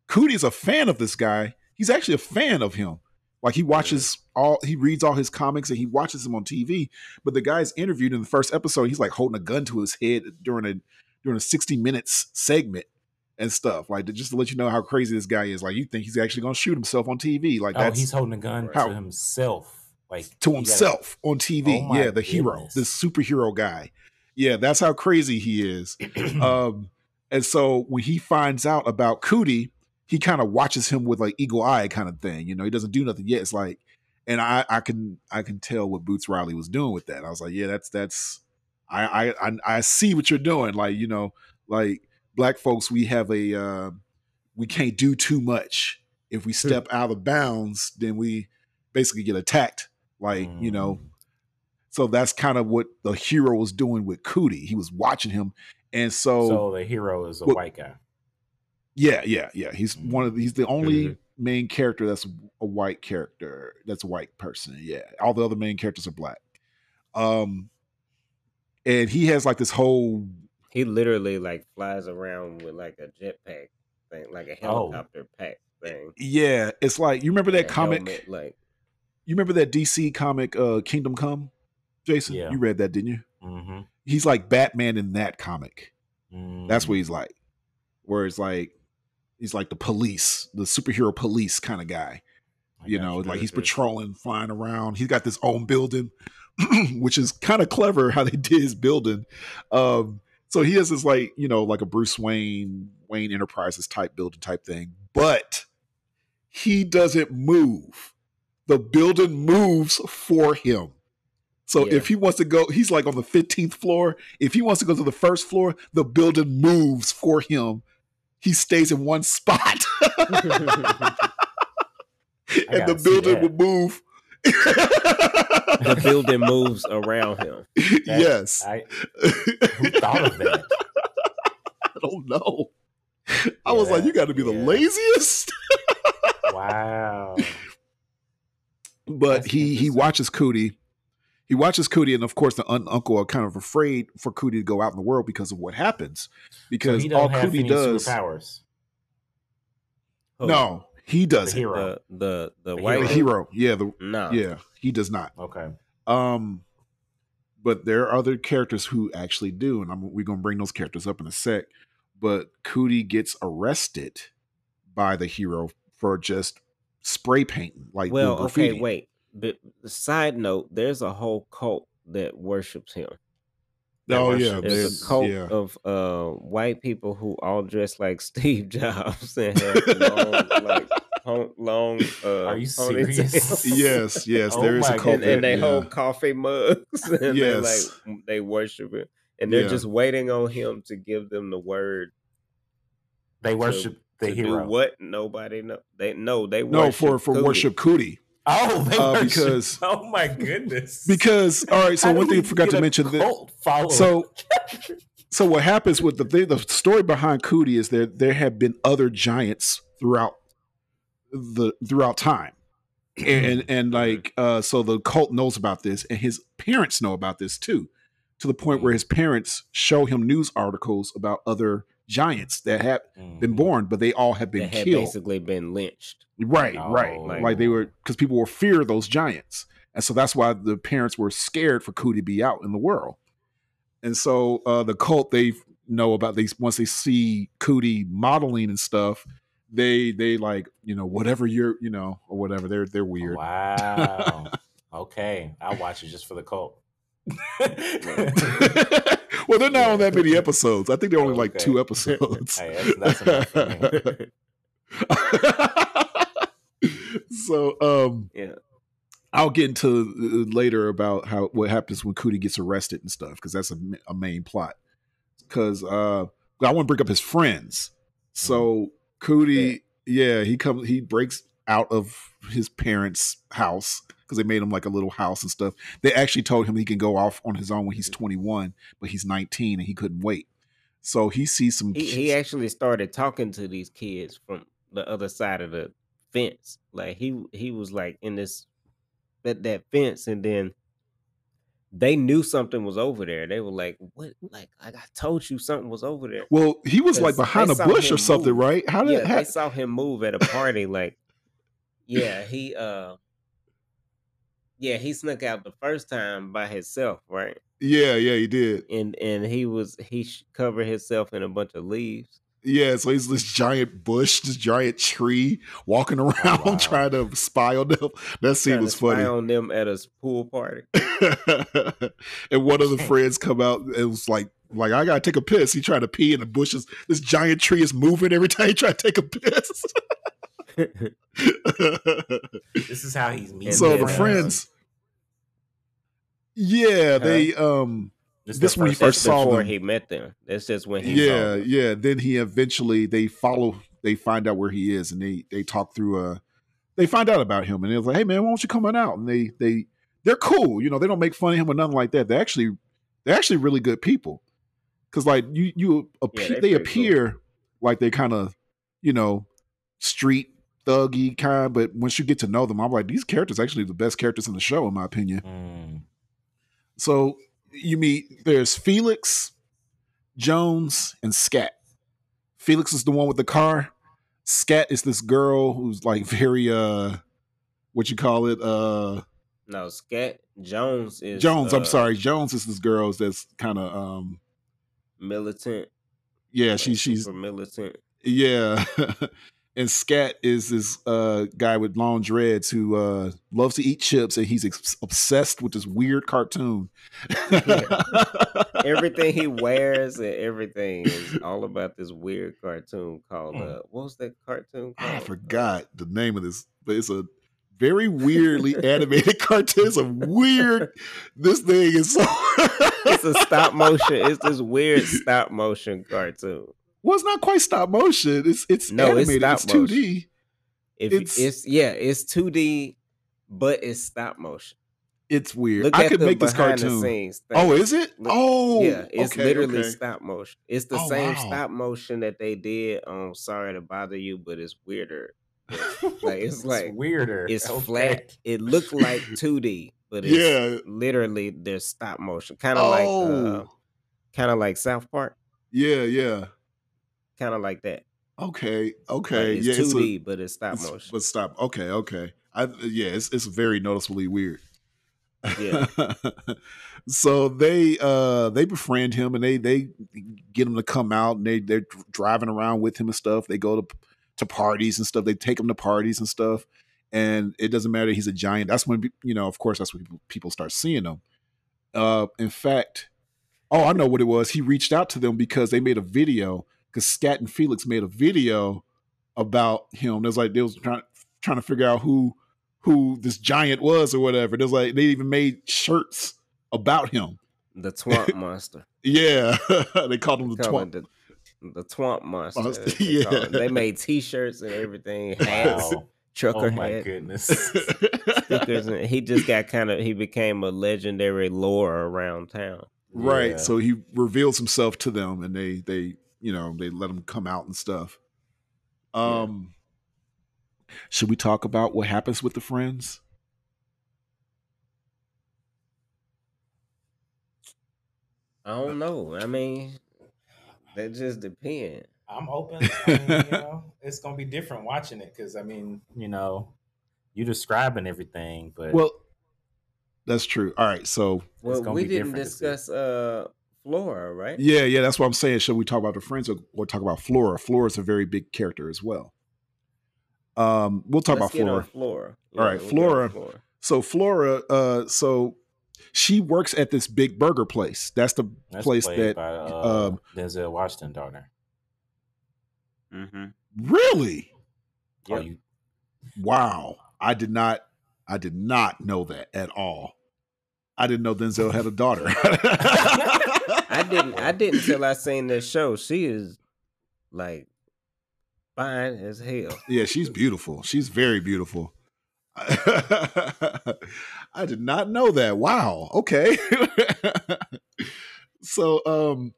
Cootie is a fan of this guy. He's actually a fan of him. Like he watches all, he reads all his comics and he watches them on TV. But the guy's interviewed in the first episode. He's like holding a gun to his head during a during a sixty minutes segment and stuff. Like just to let you know how crazy this guy is. Like you think he's actually going to shoot himself on TV? Like oh, he's holding a gun How- to himself, like to he gotta- himself on TV. Oh yeah, the hero, the superhero guy. Yeah, that's how crazy he is. um, and so when he finds out about Cootie, he kind of watches him with like eagle eye kind of thing. You know, he doesn't do nothing yet. It's like, and I, I can, I can tell what Boots Riley was doing with that. I was like, yeah, that's that's, I, I, I, see what you're doing. Like, you know, like black folks, we have a, uh, we can't do too much. If we step out of bounds, then we basically get attacked. Like, you know, Mm. so that's kind of what the hero was doing with Cootie. He was watching him, and so, So the hero is a Well- white guy. Yeah, yeah, yeah. He's Mhm. one of he's the only Mhm. main character that's a white character. That's a white person. Yeah, all the other main characters are black. Um, and he has like this whole He literally like flies around with like a jetpack thing, like a Oh. helicopter pack thing. yeah. It's like you remember that comic. helmet, like You remember that DC comic, uh, Kingdom Come. Jason, Yeah. you read that, didn't you? Mm-hmm. He's like Batman in that comic. That's Mm. what he's like. Where it's like he's like the police, the superhero police kind of guy. I You know, like he's Mhm. patrolling, flying around. He's got this own building, which is kind of clever how they did his building. Um, so he has this like, you know, like a Bruce Wayne, Wayne Enterprises type building type thing, but he doesn't move. The building moves for him. So Yeah. if he wants to go, he's like on the 15th floor. If he wants to go to the first floor, the building moves for him. He stays in one spot. and the building will move. the building moves around him. yes. I, who thought of that? I don't know. I was like, you got to be the laziest. Wow. But That's he he watches Cootie. He watches Cootie, and of course, the un- uncle are kind of afraid for Cootie to go out in the world because of what happens. Because he all don't Cootie does, superpowers. Who? no, he doesn't. hero. the the the, The white hero. hero, yeah, the No, yeah, he does not. Okay. Um, but there are other characters who actually do, and I'm, we're gonna bring those characters up in a sec. But Cootie gets arrested by the hero for just spray painting, like Well, okay, wait. But side note, there's a whole cult that worships him. That Oh worship yeah, is- There's a cult yeah. of uh white people who all dress like Steve Jobs and have long, like pon- long. Uh, Are you serious? yes, yes, Oh there is a cult. and, that- and they yeah. hold coffee mugs and Yes. they like they worship him and they're Yeah. just waiting on him to give them the word They worship the to hero. do what nobody know they know they no worship for for Cootie. worship Cootie Oh, they Uh, worship. because- oh my goodness. because all right. So How one thing I forgot to mention that cult so so what happens with the thing, the story behind Cootie is there there have been other giants throughout the throughout time. And and, and like uh so the cult knows about this and his parents know about this too. To the point where his parents show him news articles about other giants that have been Mhm. born, but they all have been that had killed. basically been lynched Right, Oh. right. Like, they were because people were fear of those giants, and so that's why the parents were scared for Cootie to be out in the world. And so uh, the cult they know about these once they see Cootie modeling and stuff, they they like you know whatever you're you know or whatever they're they're weird. Wow. okay, I'll watch it just for the cult. well, they're not on that many episodes. I think they're only like Okay. two episodes. Hey, that's- that's enough for so um yeah I'll get into uh, later about how what happens when Cootie gets arrested and stuff because that's a, a main plot. Because uh, I want to bring up his friends. So Cootie, yeah, he comes, he breaks out of his parents' house because they made him like a little house and stuff. They actually told him he can go off on his own when he's 21, but he's 19 and he couldn't wait. So he sees some. He, he actually started talking to these kids from the other side of the fence. Like he he was like in this that that fence, and then they knew something was over there. They were like, "What? Like I told you something was over there." Well, he was like behind a bush or something, move. right? How did yeah, they saw him move at a party. Like, yeah, he uh, yeah, he snuck out the first time by himself, right? Yeah, yeah, he did. And and he was he covered himself in a bunch of leaves. Yeah, so he's this giant bush, this giant tree, walking around wow. trying to spy on them. That scene trying to was spy funny. on them at a pool party. and one of the friends come out and was like, like I gotta take a piss. He trying to pee in the bushes. This giant tree is moving every time he try to take a piss. This is how he's meeting. so the friends, yeah, Huh? they um, This, this when he first saw before them. he met them. That's just when he saw yeah, yeah. Then he eventually they follow, they find out where he is, and they they talk through uh they find out about him, and they're like, hey man, why don't you come on out? And they they they're cool, you know, they don't make fun of him or nothing like that. They actually they're actually really good people, because like you you appear, they they appear like they kind of you know street thuggy kind, but once you get to know them, I'm like these characters are actually the best characters in the show, in my opinion. Mm. So you meet there's Felix, Jones, and Scat. Felix is the one with the car. Scat is this girl who's like very uh what you call it? Uh No, Scat Jones is Jones, I'm uh, sorry. Jones is this girl that's kind of um militant. yeah, she she's militant. yeah. and Scat is this uh guy with long dreads who uh loves to eat chips and he's ex- obsessed with this weird cartoon. Everything he wears and everything is all about this weird cartoon called Hmm. uh what was that cartoon called? I forgot the name of this, but it's a very weirdly animated cartoon. It's a weird. This thing is so. It's a stop motion. It's this weird stop motion cartoon. Well, it's not quite stop motion. It's it's No, animated. It's two D. It's- it's, yeah, it's 2D, but it's stop motion. It's weird. Look I could make this cartoon. Oh, is it? Look- Oh, yeah, it's okay, literally okay. stop motion. It's the Oh, same wow. stop motion that they did on Sorry to Bother You, but it's weirder. Like it's like weirder. it's Okay. flat. It looked like 2D, but it's Yeah. literally there's stop motion. Kind of like uh, Oh, kind of like South Park. yeah, yeah. Kind of like that. Okay, Like, okay. it's yeah, 2D, a- but it's stop it's- motion. But stop. Okay, okay. I yeah, it's it's very noticeably weird. Yeah. so they uh they befriend him and they they get him to come out and they they're driving around with him and stuff. They go to to parties and stuff. They take him to parties and stuff. And it doesn't matter. He's a giant. That's when you know. Of course, that's when people, people start seeing him. Uh, in fact, oh, I know what it was. He reached out to them because they made a video. Because Scat and Felix made a video about him. There's like they was trying trying to figure out who who this giant was or whatever. There's like they even made shirts about him. The Twomp Monster. Yeah, they called him the Call the, the Twomp Monster. Monster, they call it. yeah. They made T-shirts and everything, hats, Wow. trucker Oh my hat, goodness. stickers, and he just got kind of he became a legendary lore around town. right. Yeah. So he reveals himself to them, and they they you know they let them come out and stuff. Um, should we talk about what happens with the friends? I don't know. I mean, that just depends. I'm open. I mean, you know, it's gonna be different watching it because I mean, you know, you describing everything, but Well, that's true. All right. So Well, we didn't different to see. discuss uh Flora, right? yeah, yeah, that's what I'm saying. Should we talk about the friends or, or talk about Flora? Flora is a very big character as well. Um, we'll talk Let's about get on Flora. Flora. All right, we'll get on Flora. So Flora, uh, so she works at this big burger place. That's the that's place that by, uh, um, Denzel Washington daughter. Mm-hmm. really. Yep. you Wow, I did not. I did not know that at all. I didn't know Denzel had a daughter. I didn't. I didn't until I seen this show. She is like fine as hell. Yeah, she's beautiful. She's very beautiful. I did not know that. Wow. Okay. so um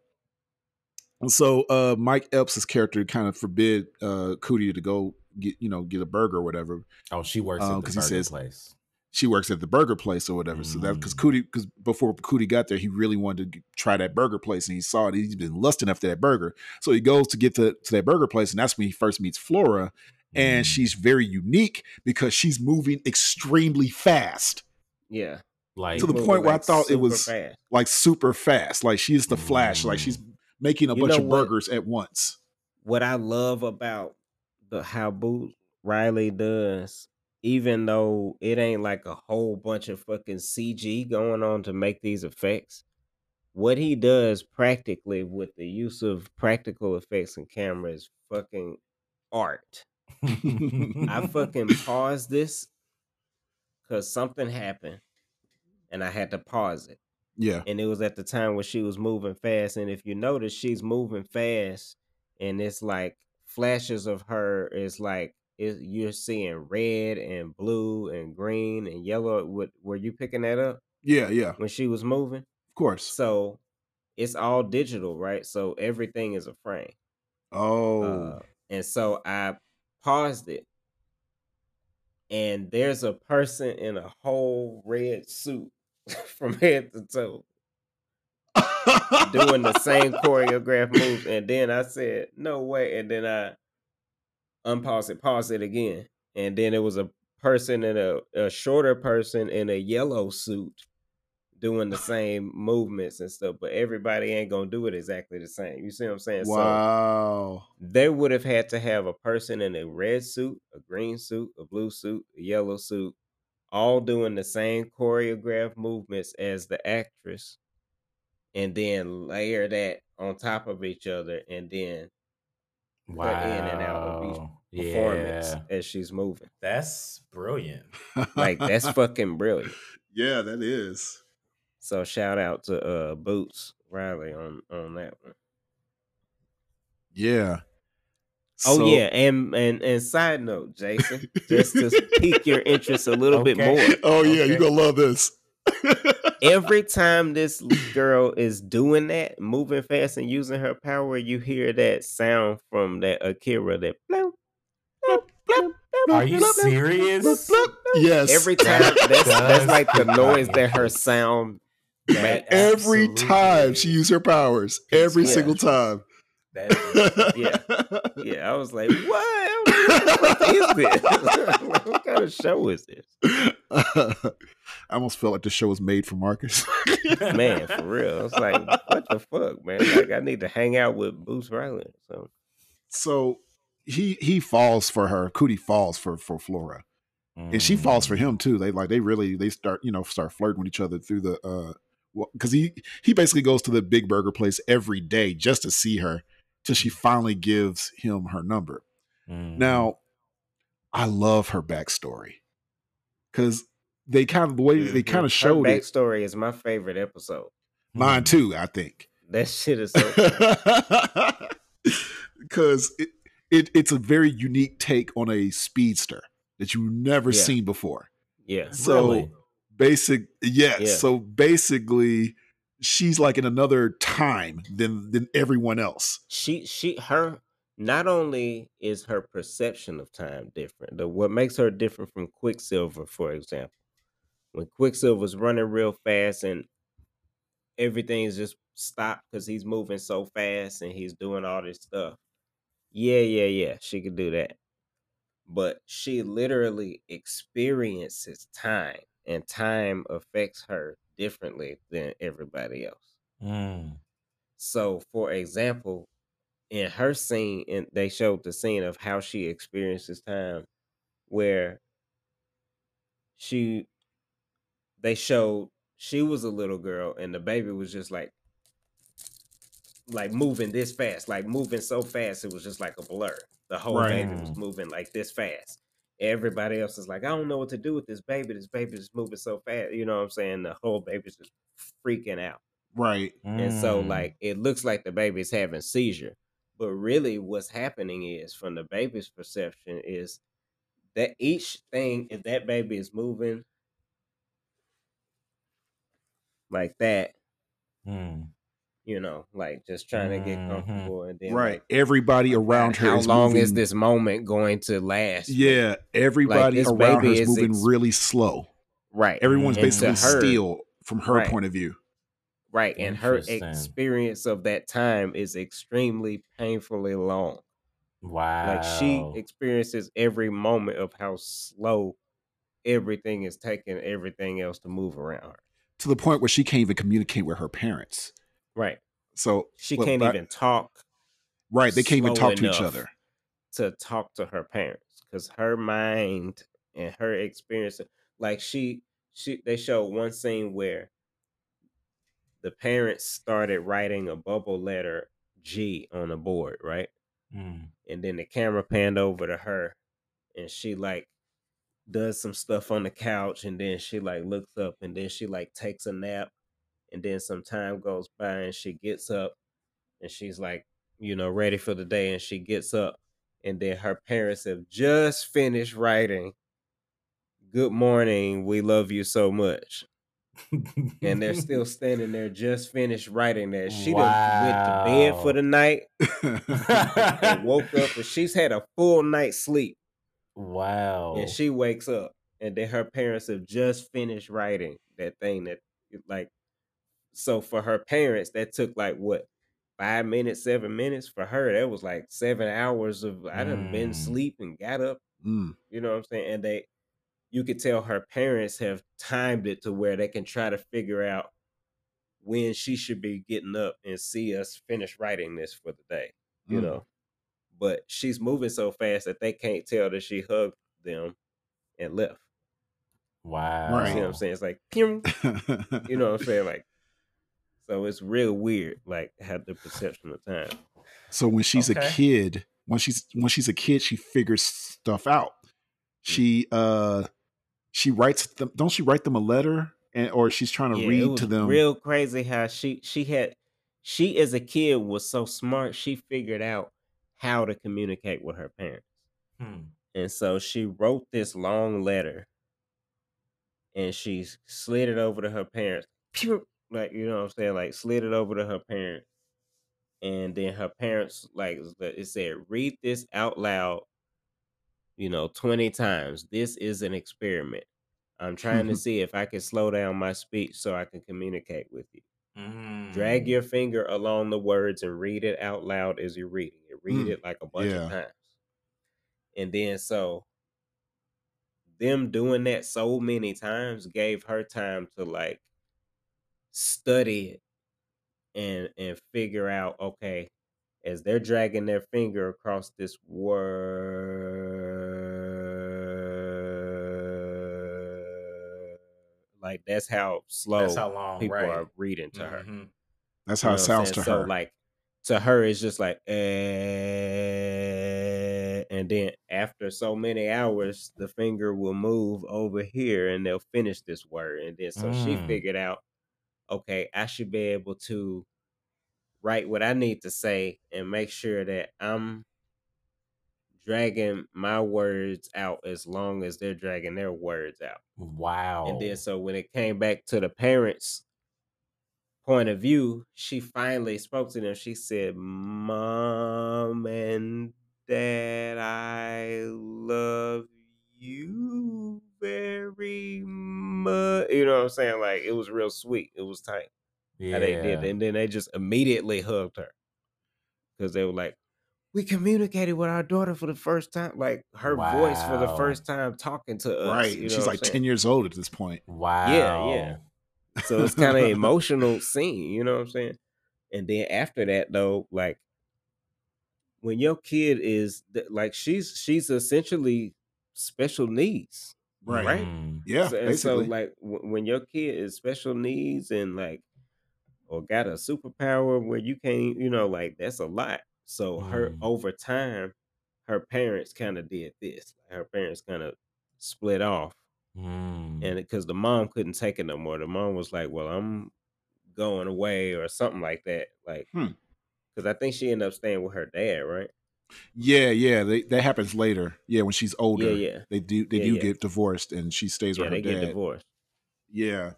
so uh Mike Epps' character kind of forbid uh Cootie to go get you know get a burger or whatever. Oh, she works Um, at the 'cause he says- place. She works at the burger place or whatever. So that because Mm. Cootie because before Cootie got there, he really wanted to try that burger place and he saw it. He's been lusting after that burger. So he goes to get to, to that burger place, and that's when he first meets Flora. And Mm. she's very unique because she's moving extremely fast. Yeah. like to the point where I thought it was fast. like super fast. Like she's the Flash. Like she's making a You bunch know of what? burgers at once. what I love about the how Boots Riley does, even though it ain't like a whole bunch of fucking CG going on to make these effects, what he does practically with the use of practical effects and cameras, fucking art. I fucking paused this because something happened, and I had to pause it Yeah. and it was at the time where she was moving fast. And if you notice, she's moving fast, and it's like flashes of her is like it, you're seeing red and blue and green and yellow. What were you picking that up Yeah. Yeah. When she was moving? Of course. So it's all digital, right? So everything is a frame. Oh. Uh, and so I paused it, and there's a person in a whole red suit from head to toe doing the same choreographed moves. And then I said, no way. And then I unpause it, pause it again. And then it was a person in a, a shorter person in a yellow suit doing the same movements and stuff. But everybody ain't gonna do it exactly the same. You see what I'm saying? So wow. they would have had to have a person in a red suit, a green suit, a blue suit, a yellow suit, all doing the same choreographed movements as the actress, and then layer that on top of each other, and then wow. cut in and out of each performance Yeah, as she's moving. that's brilliant. Like that's fucking brilliant. yeah, that is. So shout out to uh Boots Riley on on that one. Yeah. Oh So- yeah, and and and side note, Jason, just to pique your interest a little bit more. Oh yeah, Okay. you're gonna love this. Every time this girl is doing that, moving fast and using her power, you hear that sound from that Akira that bloop, bloop, bloop, bloop, Are you bloop, bloop, serious? bloop, bloop, bloop. yes. Every time that's that's like the noise that her sound That every absolutely time she used her powers. Every Yeah. single time. That is- Yeah. Yeah, I was like, what? What the fuck this? what kind of show is this? I almost felt like the show was made for Marcus. Man, for real. I was like, what the fuck, man? Like I need to hang out with Boots Riley. So so he he falls for her. Cootie falls for for Flora, and she falls Mm. for him too. They like they really they start you know start flirting with each other through the uh because he he basically goes to the big burger place every day just to see her till she finally gives him her number. Mm. Now, I love her backstory because they kind of the way they kind of showed it. backstory is my favorite episode. Mine Mm. too, I think. That shit is so because it, it it's a very unique take on a speedster that you've never Yeah. seen before. yeah. So Really? basic, yes. Yeah. So basically, she's like in another time than than everyone else. She she her not only is her perception of time different, the what makes her different from Quicksilver, for example. When Quicksilver's running real fast and everything's just stopped because he's moving so fast and he's doing all this stuff. Yeah, yeah, yeah. She could do that. But she literally experiences time, and time affects her differently than everybody else. Mm. So, for example, in her scene, and they showed the scene of how she experiences time, where she, they showed she was a little girl, and the baby was just like, like moving this fast, like moving so fast, it was just like a blur. The whole baby was moving like this fast, everybody else is like, I don't know what to do with this baby. This baby is moving so fast. You know what I'm saying? The whole baby's just freaking out. Right. And so Mm. like it looks like the baby's having seizure. But really what's happening is from the baby's perception is that each thing if that baby is moving like that, Mm. you know, like just trying to get Mhm. comfortable and then Right. like, Everybody around her how is long moving. is this moment going to last? Yeah. Everybody this around her is is moving ex- really slow. Right. Everyone's And basically her- still from her Right. point of view. Right. And her experience of that time is extremely painfully long. Wow. Like she experiences every moment of how slow everything is taking everything else to move around her. To the point where she can't even communicate with her parents. Right. So She well, can't I- even talk right, they can't even talk to each other. to talk to her parents because her mind and her experience like she she they show one scene where the parents started writing a bubble letter G on the board, right? Mm. And then the camera panned over to her and she like does some stuff on the couch and then she like looks up and then she like takes a nap and then some time goes by and she gets up and she's like you know ready for the day and she gets up and then her parents have just finished writing good morning we love you so much. And they're still standing there just finished writing that. She done went to bed for the night. Woke up and she's had a full night's sleep wow. and she wakes up and then her parents have just finished writing that thing that like so for her parents that took like what five minutes seven minutes for her that was like seven hours of i done been Mm. sleep and got up Mm. you know what i'm saying and they you could tell her parents have timed it to where they can try to figure out when she should be getting up and see us finish writing this for the day you Mm. know but she's moving so fast that they can't tell that she hugged them and left. Wow. Right. you see what i'm saying? It's like you know what i'm saying? Like so it's real weird like how the perception of time. So when she's a kid, when she's when she's a kid, she figures stuff out. She uh she writes them don't she write them a letter and or she's trying to Yeah, it read was to them? real crazy how she she had she as a kid was so smart she figured out how to communicate with her parents. Hmm. and so she wrote this long letter and she slid it over to her parents. Like you know what i'm saying? Like slid it over to her parents. And then her parents like it said read this out loud you know 20 times. This is an experiment. I'm trying to see if i can slow down my speech so i can communicate with you drag Mm. your finger along the words and read it out loud as you're reading it read Mm, it like a bunch yeah. of times and then so them doing that so many times gave her time to like study it and and figure out okay as they're dragging their finger across this word like that's how slow That's how long, people right? are reading to her Mhm. That's you how know it sounds to saying? her. So like to her, it's just like, eh, and then after so many hours, the finger will move over here, and they'll finish this word. And then so she Mm. figured out, okay, I should be able to write what I need to say and make sure that I'm dragging my words out as long as they're dragging their words out. Wow. And then so when it came back to the parents' point of view, she finally spoke to them. She said, Mom and Dad, I love you very much. You know what I'm saying? Like it was real sweet. It was tight yeah. how they did. And then they just immediately hugged her. Because they were like, we communicated with our daughter for the first time, like her voice for the first time talking to us. right. you know she's like saying? 10 years old at this point. Wow. yeah. Yeah. So it's kind of emotional scene, you know what I'm saying? And then after that though, like when your kid is like she's she's essentially special needs. Right. Right. Mm. Yeah. So, and so like w- when your kid is special needs and like or got a superpower where you can't, you know, like that's a lot. So her Mm. over time, her parents kind of did this. Her parents kind of split off, Mm. and because the mom couldn't take it no more, the mom was like, "Well, I'm going away" or something like that. Like, Hmm. because I think she ended up staying with her dad, right? Yeah, yeah, they, that happens later. Yeah, when she's older, Yeah, yeah, they do they Yeah, do get divorced, and she stays with her They dad. get divorced. Yeah,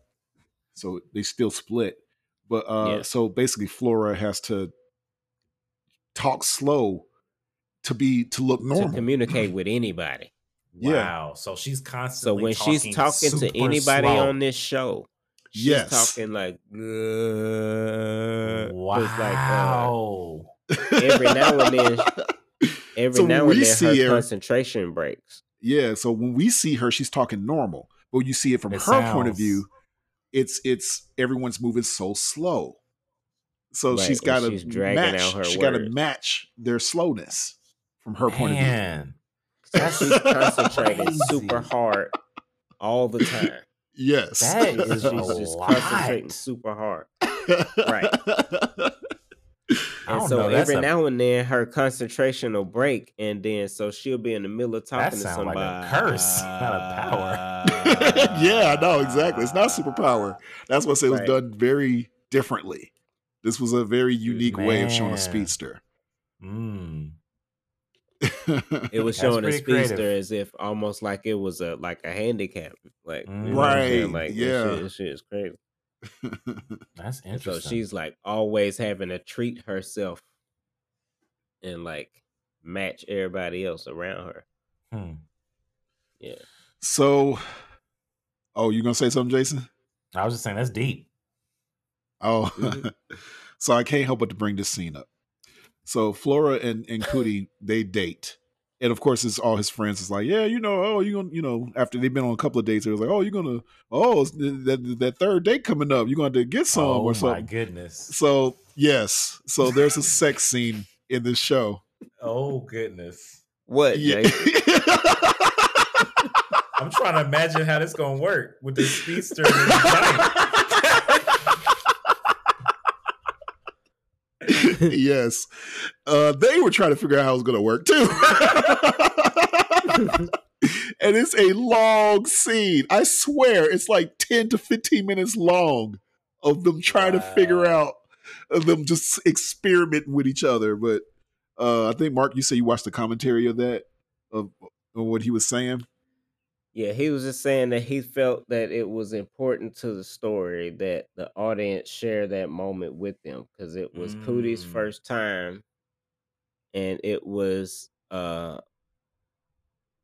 so they still split, but uh, so basically, Flora has to talk slow to be to look normal. to communicate with anybody. yeah. Wow. So she's constantly. So constantly when she's talking to anybody slow. on this show, she's Yes. talking like, uh, 'cause, Wow. like uh, every now and then, every So now we and then, see her her- concentration breaks. yeah. So when we see her, she's talking normal, but you see it from It her point of view. It's it's everyone's moving so slow, so Right, she's and got to dragging match. out her she got to match their slowness from her point of view. Man. That's she's concentrating super hard all the time. Yes, That She's is just a concentrating super hard. right. And so know, every a- now and then her concentration will break, and then so she'll be in the middle of That talking to sound like somebody. a curse, not a power. yeah, I know exactly. It's not superpower. That's what I say it was Right. done very differently. This was a very unique way of showing a speedster. Mm. It was showing a speedster creative. as if almost like it was a like a handicap. Like Mm. what I'm saying? Right, Like this yeah. shit, this shit is crazy. That's And so she's like always having to treat herself and like match everybody else around her. Hmm. Yeah. so, oh, you gonna say something, Jason? I was just saying that's deep. Oh, Mhm. so I can't help but to bring this scene up. So Flora and and Cootie they date, and of course, it's all his friends. Is like, yeah, you know, oh, you gonna, you know, after they've been on a couple of dates, it was like, oh, you're gonna, oh, that that third date coming up, you're going to get some oh or my goodness. So yes, so there's a sex scene in this show. Oh goodness. What? Yeah. I'm trying to imagine how this gonna work with this speedster and this giant. yes, uh, they were trying to figure out how it was going to work too. and it's a long scene. I swear, it's like ten to fifteen minutes long of them trying to figure out of them just experimenting with each other. But uh, I think Mark, you say you watched the commentary of that of, of what he was saying. Yeah, he was just saying that he felt that it was important to the story that the audience share that moment with them because it was Cootie's Mm. first time, and it was uh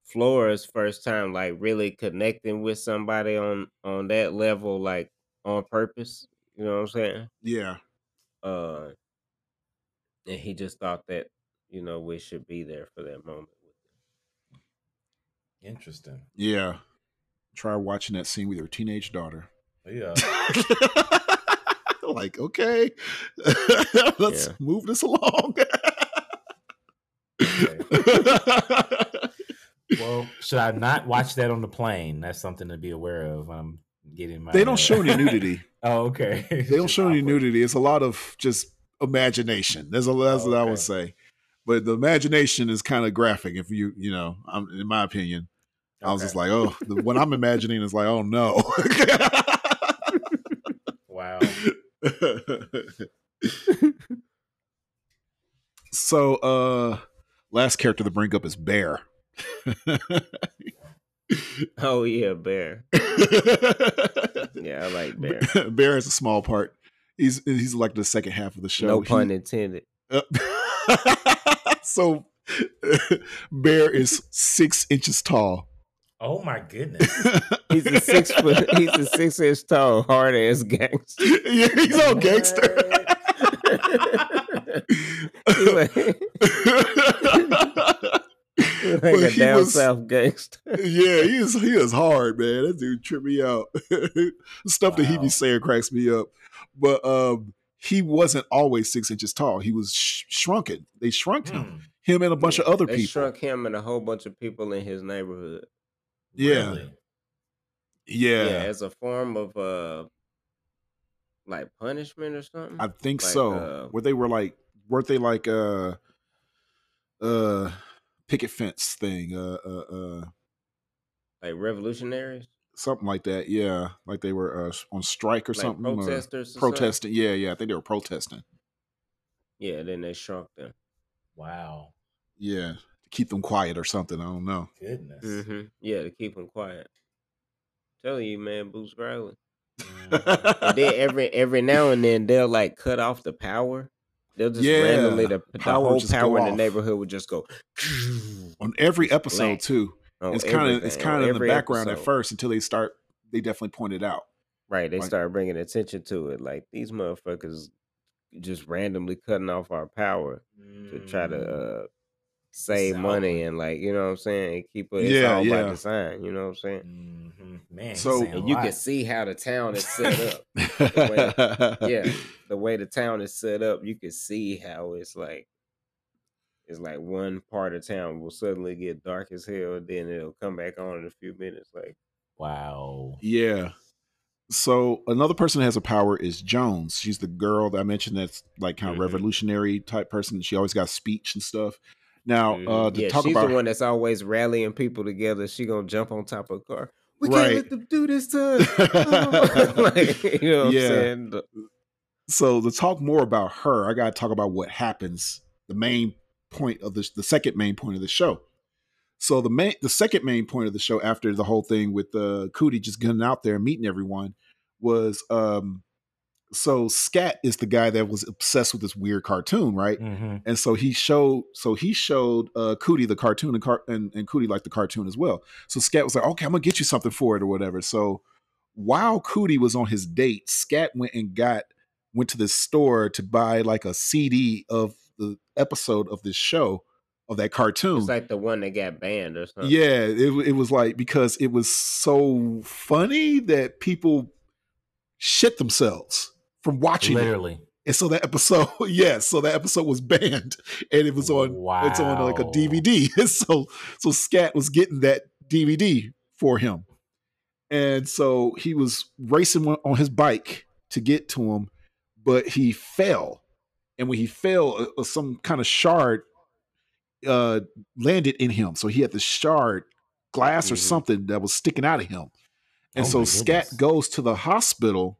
Flora's first time, like really connecting with somebody on on that level, like on purpose. You know what I'm saying? Yeah, Uh, and he just thought that you know we should be there for that moment. Interesting. yeah. Try watching that scene with your teenage daughter. Yeah. like, okay, let's Yeah. move this along. Well, should I not watch that on the plane? That's something to be aware of. I'm getting my. they don't show any uh, nudity. Oh, okay. They don't show any nudity. It's a lot of just imagination. There's a that's what I would say. But the imagination is kind of graphic. If you, you know, I'm, in my opinion, I was just like, oh, the, what I'm imagining is like, oh no. Wow. so, uh, last character to bring up is Bear. Oh yeah, Bear. Yeah, I like Bear. Bear is a small part. He's he's like the second half of the show. No He- pun intended. Uh, so Bear is six inches tall. Oh my goodness. He's a six foot. He's a six inch tall, hard ass gangster. yeah, he's all gangster. Like, like But a down was- south gangster. yeah, he is he is hard, man. That dude tripped me out. Stuff that he Wow. be saying cracks me up. But um he wasn't always six inches tall. He was sh- shrunken. They shrunk him. Hmm, Him and a bunch of other people. they people. shrunk him and a whole bunch of people in his neighborhood. Yeah. really? Yeah, Yeah, as a form of uh, like punishment or something. I think Like, so. uh, Where they were like, weren't they like, uh, uh, picket fence thing. Uh, uh, uh, like revolutionaries, something like that. Yeah, like they were uh, on strike or like something. or protesters, or something? protesting. Yeah, yeah. I think they were protesting. Yeah, then they shrunk them. Wow. Yeah, to keep them quiet or something. I don't know. Goodness. hmm Yeah, to keep them quiet. telling you, man, Boots Riley. Mhm. And then every every now and then they'll like cut off the power. They'll just Yeah, randomly the, the power whole power in the neighborhood would just go. On every episode Blank. too. on it's kind of it's kind of in the every background at first until they start. They definitely point it out. Right, they Like- start bringing attention to it. Like these motherfuckers just randomly cutting off our power to try to Mm. uh, save money and like you know what I'm saying, and keep it. It's Yeah, all yeah. by design. You know what I'm saying? Mhm. Man, So- And you can see how the town is set up. yeah, the way the town is set up, you can see how it's like it's like one part of town will suddenly get dark as hell, and then it'll come back on in a few minutes. Like, Wow. Yeah. So another person that has a power is Jones. She's the girl that I mentioned that's like kind of Mhm. revolutionary type person. She always got speech and stuff. Now, mhm. uh to yeah, talk she's about the one that's always rallying people together. She gonna jump on top of a car. We Right. can't let them do this to us. like, you know what Yeah. I'm saying? So to talk more about her, I got to talk about what happens. The main point of the the second main point of the show. So the main the second main point of the show after the whole thing with uh, Cootie just gunning out there and meeting everyone was um so Scat is the guy that was obsessed with this weird cartoon, right? hmm And so he showed, so he showed uh, Cootie the cartoon, and, car- and and Cootie liked the cartoon as well. So Scat was like, "Okay, I'm gonna get you something for it or whatever." So while Cootie was on his date, Scat went and got went to this store to buy like a CD of the episode of this show of that cartoon. It's like the one that got banned or something. yeah, it it was like because it was so funny that people shit themselves from watching it. Literally. And so that episode, yes, so that episode was banned, and it was on it's on like a DVD. so so Scat was getting that DVD for him, and so he was racing on- his bike to get to him, but he fell, and when he fell, uh, uh, some kind of shard uh landed in him, so he had the shard glass or Mhm. and that was sticking out of him, and Oh so Scat goes to the hospital.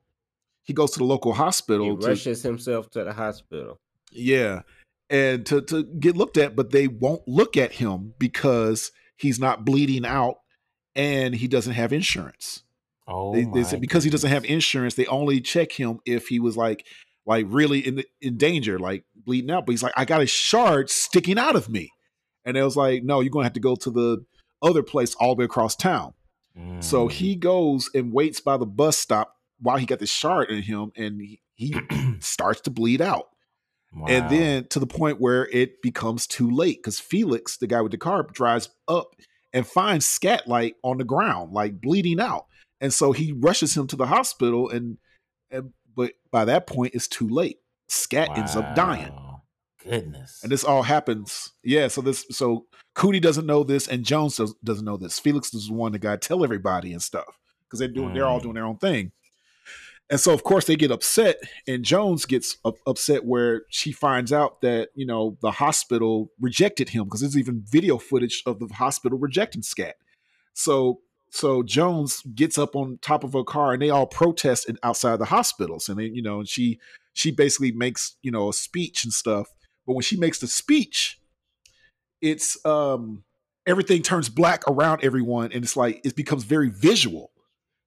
He goes to the local He hospital to rushes himself to the hospital. yeah. And to, to get looked at, but they won't look at him because he's not bleeding out and he doesn't have insurance. Oh, they, they my said because he doesn't have insurance, they only check him if he was like like really in in danger, like bleeding out. But he's like, I got a shard sticking out of me. And it was like, no, you're gonna have to go to the other place all the way across town. So Mm. he goes and waits by the bus stop while he got the shard in him and he, he starts to bleed out and then to the point where it becomes too late because Felix, the guy with the car, drives up and finds Scat like on the ground, like bleeding out, and so he rushes him to the hospital, and, and but by that point it's too late. Scat ends up dying, Goodness. and this all happens. Yeah, so this so Cootie doesn't know this, and Jones does, doesn't know this. Felix is the one that got to tell everybody and stuff because they're doing they're all Mm. doing their own thing. And so, of course, they get upset, and Jones gets up, upset where she finds out that you know the hospital rejected him because there's even video footage of the hospital rejecting Scat. So, so Jones gets up on top of her car, and they all protest in, outside the hospitals, and they, you know, and she she basically makes you know a speech and stuff. But when she makes the speech, it's um everything turns black around everyone, and it's like it becomes very visual.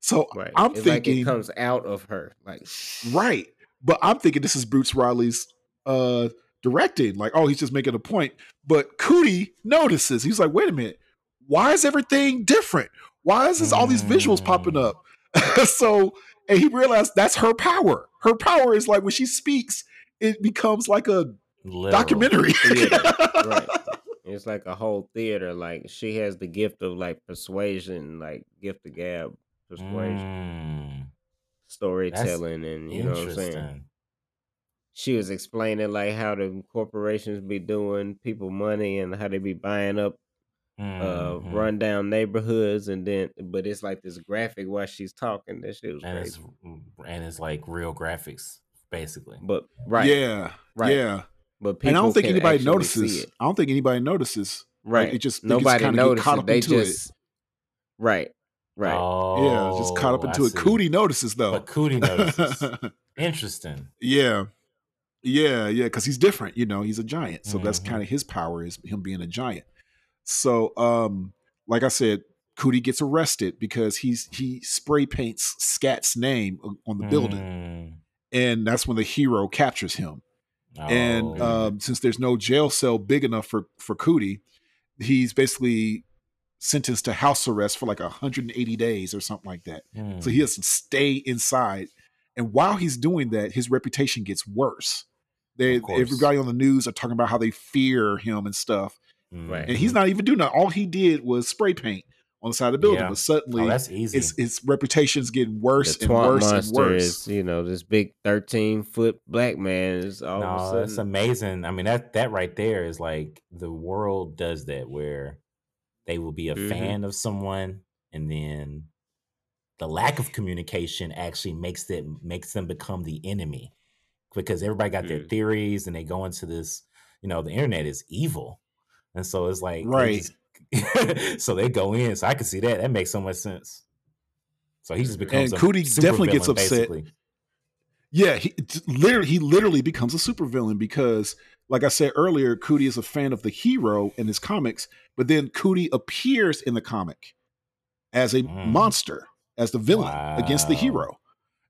So Right. I'm it's thinking like it comes out of her. Like Right. But I'm thinking this is Boots Riley's uh directing. Like, oh, he's just making a point. But Cootie notices. He's like, wait a minute, why is everything different? Why is this all these visuals popping Mm. up? so and he realized that's her power. Her power is like when she speaks, it becomes like a Literal. documentary. Right. It's like a whole theater. Like she has the gift of like persuasion, like gift of gab, persuasion, Mm. storytelling, and you know what I'm saying. She was explaining like how the corporations be doing people money and how they be buying up uh Mhm. rundown neighborhoods, and then but it's like this graphic while she's talking. That shit was and it's and it's like real graphics, basically. But right, Yeah. right. Yeah. But people And I don't think anybody notices. I don't think anybody notices right. It just nobody kinda get noticed caught up They into it. just right, right. yeah, just caught up Oh, I into it. see. Cootie notices though. But Cootie notices. Interesting. yeah, yeah, yeah, because he's different. You know, he's a giant, so that's Mhm. kind of his power is him being a giant. So, um, like I said, Cootie gets arrested because he's he spray paints Scat's name on the building, Mm. and that's when the hero captures him. And Oh. um, since there's no jail cell big enough for for Cootie, he's basically sentenced to house arrest for like 180 days or something like that. Mm. So he has to stay inside. And while he's doing that, his reputation gets worse. They everybody on the news are talking about how they fear him and stuff. Right. And he's not even doing that. All he did was spray paint on the side of the building. Yeah. But suddenly Oh, that's easy. his his reputation's getting worse the and worse and worse. is, you know, this big thirteen foot black man is all no, of a that's amazing. I mean, that that right there is like the world does that where they will be a Mhm. fan of someone, and then the lack of communication actually makes them makes them become the enemy because everybody got their Mm. theories and they go into this. You know, the internet is evil, and so it's like Right. just- so they go in. So I can see that. That makes so much sense. So he just becomes a Cootie definitely gets upset. basically. Yeah, he literally he literally becomes a supervillain because, like I said earlier, Cootie is a fan of the hero in his comics, but then Cootie appears in the comic as a Mm. monster, as the villain against the hero.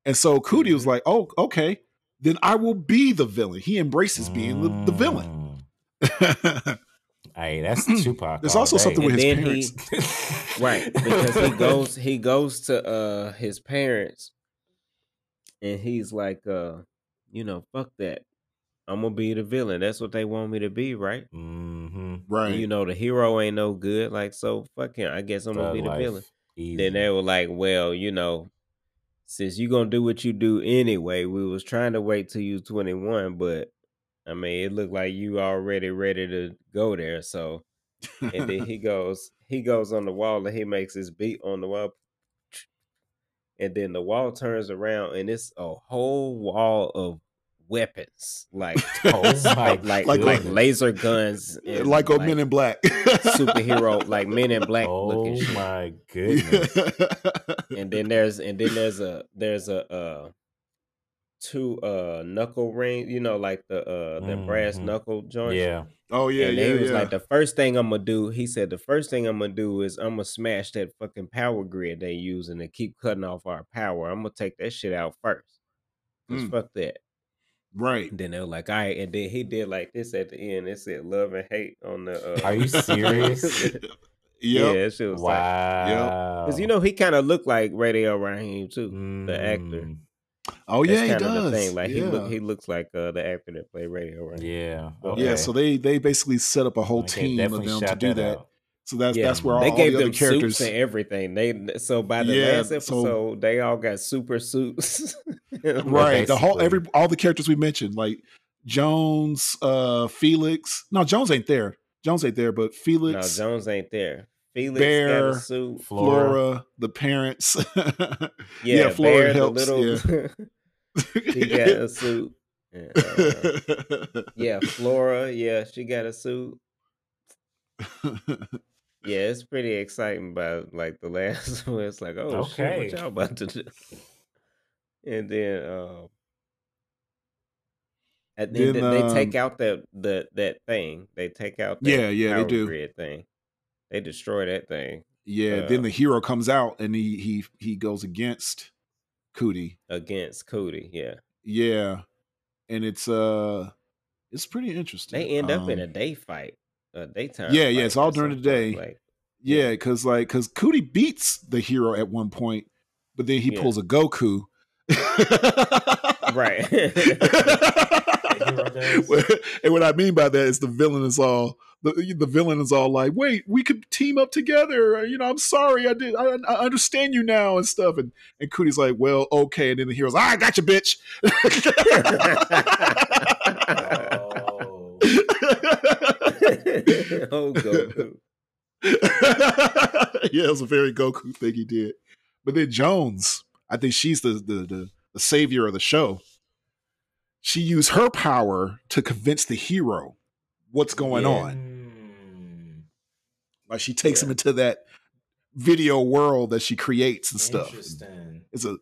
And so Cootie was like, "Oh, okay, then I will be the villain." He embraces being the, the villain. Mm. Hey, that's Tupac. There's also day. something with And his then parents. Right, because he goes he goes to uh his parents and he's like uh you know, fuck that. I'm gonna be the villain. That's what they want me to be, right? Mhm. right. And, you know, the hero ain't no good. Like, so fuck him. I guess I'm gonna be the villain. Easy. Then they were like, Well, you know, since you gonna do what you do anyway, we was trying to wait till you 21, but I mean it looked like you already ready to go there. So and then he goes he goes on the wall and he makes his beat on the wall and then the wall turns around and it's a whole wall of weapons like Oh like like, Like- like laser guns and like on Men in Black, superhero like men in black Oh looking shit. my goodness. and then there's and then there's a there's a uh two uh knuckle ring you know like the uh the brass Mhm. knuckle joint. yeah. oh yeah, and yeah, he was yeah. like, the first thing I'm gonna do, he said, the first thing I'm gonna do is I'm gonna smash that fucking power grid they using to keep cutting off our power. I'm gonna take that shit out first. Just Mm. fuck that. right. And then they were like, all right, and then he did like this at the end. It said love and hate on the. Uh, Are you serious? Yeah, Yep. that shit was like, Wow. because you know he kind of looked like Radio Raheem too, the actor. Oh That's yeah, he kind of does. the thing. Like yeah. he look, he looks like uh, the actor that played Radio Raheem. Yeah. Yeah, Okay. Yeah, so they they basically set up a whole Okay, team of them to do that. out. So that's Yeah, that's where all, they all gave the other them characters. suits and everything. They so by the Yeah, last so- episode, they all got super suits. right, the whole every all the characters we mentioned, like Jones, uh Felix. No, Jones ain't there. Jones ain't there, but no, Felix, Jones ain't there. Felix got Bear, a suit. Flora, Flora. the parents. Yeah, Flora Bear, helps. the little. he got a suit. And, uh, yeah, Flora. Yeah, she got a suit. Yeah, it's pretty exciting. About like the last one, it's like, oh shit, Okay. what y'all about to do? And then, um, and then, Then, they, they take um, out that the that thing. They take out that Yeah, yeah, they power do. grid thing. They destroy that thing yeah, Uh, then the hero comes out and he he he goes against Cootie. against Cootie. Yeah, Yeah, and it's uh, it's pretty interesting. they end up in Um, a day fight, a daytime. Yeah, yeah, it's all during the day. Like, Yeah, because like because Cootie beats the hero at one point, but then he Yeah. pulls a Goku. right. and what I mean by that is the villain is all the the villain is all like, wait, we could team up together. You know, I'm sorry, I did, I, I understand you now and stuff. And and Cootie's like, well, okay. And then the hero's, ah, I got you, bitch. Oh. oh, Goku. yeah, it was a very Goku thing he did. But then Jones, I think she's the the the, the savior of the show. She used her power to convince the hero what's going Yeah. on. Like she takes Yeah. him into that video world that she creates and stuff. It's a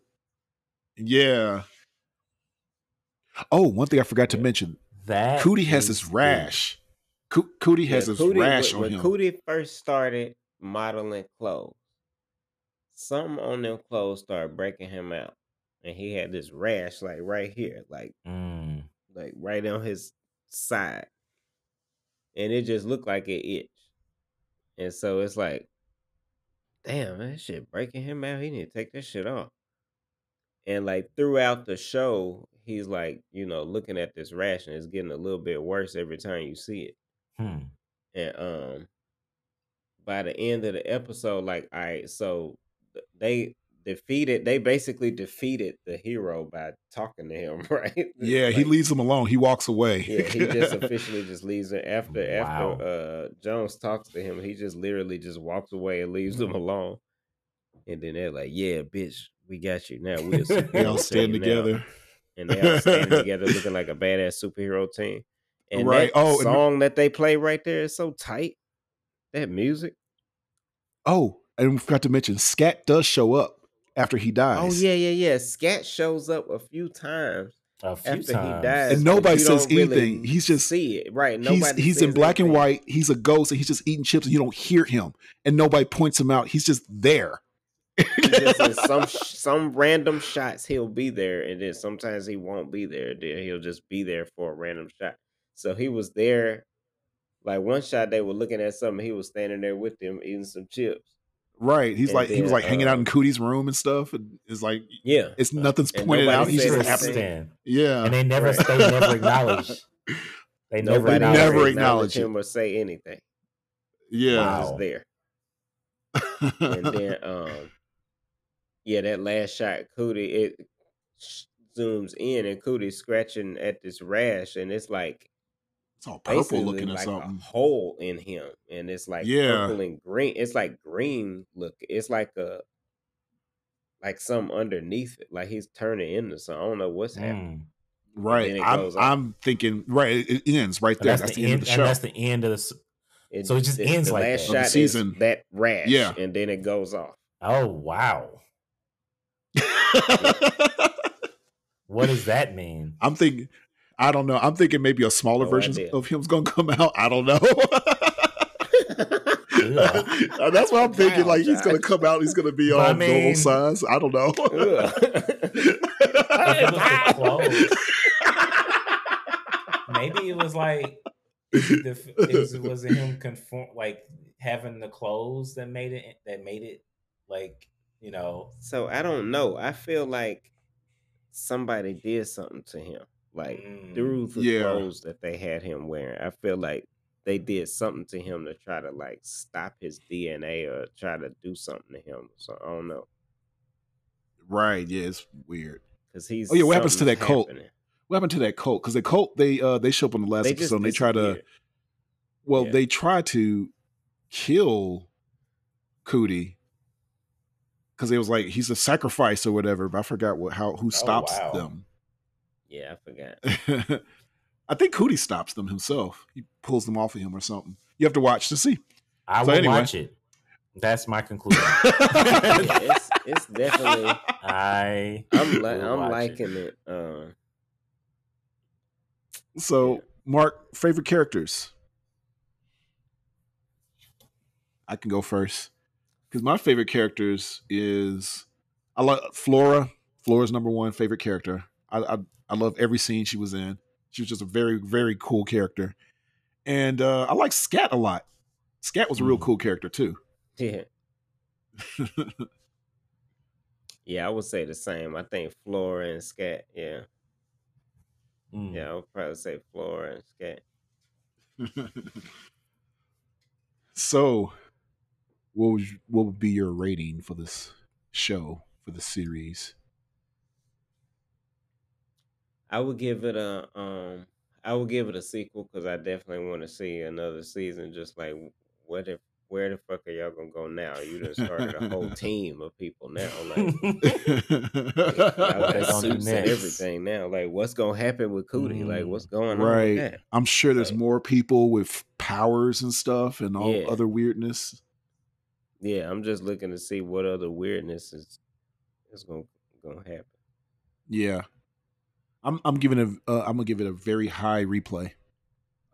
yeah. Oh, one thing I forgot to mention: That Cootie has this rash. Coo- Cootie has Yeah, this Cootie- rash when, on when him. Cootie first started modeling clothes, something on them clothes started breaking him out, and he had this rash like right here, like Mm. Like right on his side, and it just looked like it itched. And so it's like, damn, that shit breaking him out. He need to take that shit off. And like throughout the show, he's like, you know, looking at this rash and it's getting a little bit worse every time you see it. Hmm. And um by the end of the episode, like all right, so they defeated they basically defeated the hero by talking to him, right? Yeah, he leaves him alone. He walks away. Yeah, he just officially just leaves it after Wow. after uh Jones talks to him, he just literally just walks away and leaves them alone. And then they're like, Yeah, bitch, we got you now. We'll, They we'll all stand you now." together. and they all standing together looking like a badass superhero team. And Right. that Oh, and- song that they play right there is so tight. That music. Oh, and we forgot to mention, Scat does show up after he oh, dies. Oh yeah, yeah, yeah. Scat shows up a few times A few after times. he dies, And nobody says don't really anything. He's just- see it right. He's Nobody he's in says black and white. He's a ghost, and he's just eating chips, and you don't hear him, and nobody points him out. He's just there. Just in some some random shots he'll be there, and then sometimes he won't be there. Then he'll just be there for a random shot. So he was there. Like one shot, they were looking at something. He was standing there with them eating some chips. Right. He's And like he was then, like hanging out in um, Cootie's room and stuff, and it's like Yeah, it's nothing's And pointed out. He's just anything. happening. Yeah. And they never Right. they never acknowledge. They never nobody never acknowledge. acknowledge him or say anything. yeah. Wow. Just there. and then um yeah that last shot cootie it sh- zooms in and cootie's scratching at this rash and it's like it's all purple basically looking or like something. a hole in him and it's like Yeah. purple and green it's like green look it's like a like some underneath it like he's turning into something i don't know what's happening Mm. Right. I'm goes off. I'm thinking right. It, it ends right there. That's, That's, the the end end. of the and show. that's the end of the. It- So it just the, ends the like last that. Of the shot season. is that rash Yeah. and then it goes off Oh wow! What does that mean? I'm thinking. I don't know. I'm thinking maybe a smaller No version idea. of him's gonna come out. I don't know. Ugh. Uh, that's what I'm thinking. Wow, like he's gonna come out. He's gonna be But all I normal mean- size. I don't know. If it was the clothes, maybe it was like the, it was, was it him conform like having the clothes that made it that made it like you know So I don't know. I feel like somebody did something to him, like mm, through the Yeah. clothes that they had him wearing. I feel like they did something to him to try to like stop his DNA or try to do something to him. So I don't know right? Yeah, it's weird. because he's. Oh, yeah, what happens to something's that cult? What happened to that cult? Because the cult they uh they show up on the last They episode. and They try to well Yeah. they try to kill Cootie because it was like he's a sacrifice or whatever. But I forgot what how who stops wow. them. Yeah, I forgot. I think Cootie stops them himself. He pulls them off of him or something. You have to watch to see. I So will anyway. watch it. That's my conclusion. Yeah, it's it's definitely. I I'm li- I'm liking it. Uh, So, Yeah. Mark, favorite characters? I can go first because my favorite characters is I love Flora. Flora's number one favorite character. I, I I love every scene she was in. She was just a very very cool character, and uh, I like Scat a lot. Scat was a real Mm. cool character too. yeah, yeah, I would say the same. I think Flora and Scat. Yeah, Mm. yeah, I would probably say Flora and Scat. so, what would you, what would be your rating for this show for the series? I would give it a um I would give it a sequel because I definitely want to see another season. Just like what if where the fuck are y'all gonna go now? You done started a whole team of people now. Like y'all got they gonna do suits and next? everything now. Like what's gonna happen with Cootie? Like Mm. what's going on with right. that? I'm sure there's Like- more people with powers and stuff and all Yeah. other weirdness. Yeah, I'm just looking to see what other weirdness is is gonna gonna happen. Yeah. I'm I'm giving it a uh, I'm gonna give it a very high replay.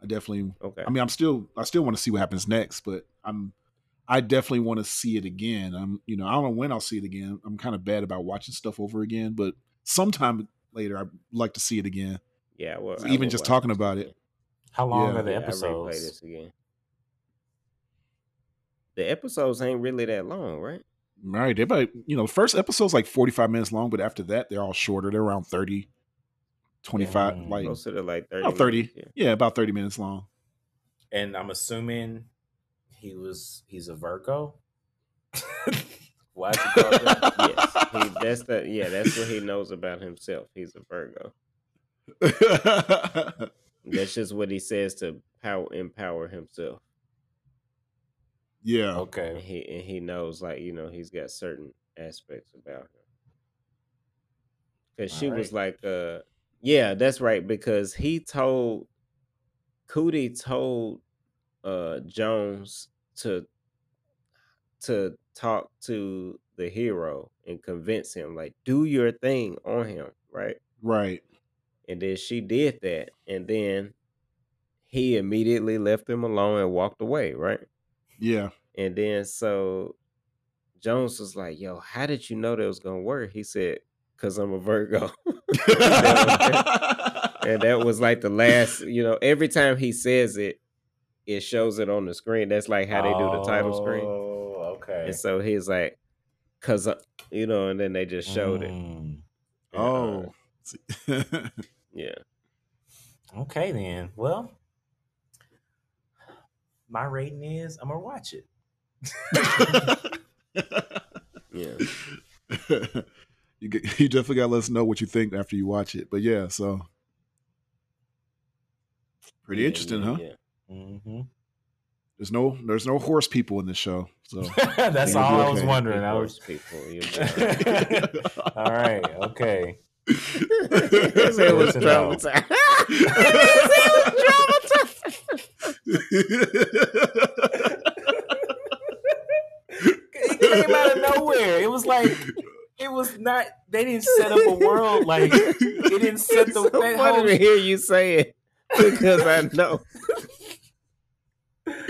I definitely Okay. I mean I'm still I still want to see what happens next, but I'm I definitely want to see it again. I'm you know, I don't know when I'll see it again. I'm kind of bad about watching stuff over again, but sometime later I'd like to see it again. yeah, well, I even just talking about it. How long Yeah. are the Yeah, I episodes? this again. The episodes ain't really that long, right? Right. They about you know, the first episode's like 45 minutes long, but after that they're all shorter. They're around 30 25 Mm. like Closer to like 30. about 30. minutes, yeah. Yeah, about 30 minutes long. And I'm assuming he was he's a Virgo. Why is he called that? yes, he, that's the yeah, that's what he knows about himself. He's a Virgo. That's just what he says to power empower himself. yeah. And Okay. he and he knows like you know he's got certain aspects about him. Cause she was like, uh, yeah, that's right. Because he told Cootie told uh Jones to to talk to the hero and convince him, like, do your thing on him, right? Right. And then she did that, and then he immediately left him alone and walked away, right? Yeah. And then so Jones was like, "Yo, how did you know that was gonna work?" He said, "Cause I'm a Virgo." and that was like the last, you know, every time he says it, it shows it on the screen. That's like how they do the title screen. Oh, okay. And so he's like, "Cause you know," and then they just showed it. Mm, And, uh, oh. yeah. Okay then. Well, my rating is I'm gonna watch it. Yeah. You get, you definitely got to let us know what you think after you watch it. But yeah, so pretty Yeah, interesting, yeah, huh? Yeah. hmm There's no there's no horse people in this show. So That's You'll be all I was wondering. I Horse was people. all right. all right. Okay. His head was Good to know. traumatized. It came out of nowhere. It was like it was not. They didn't set up a world like it didn't set It's the so that funny whole to hear you say it because I know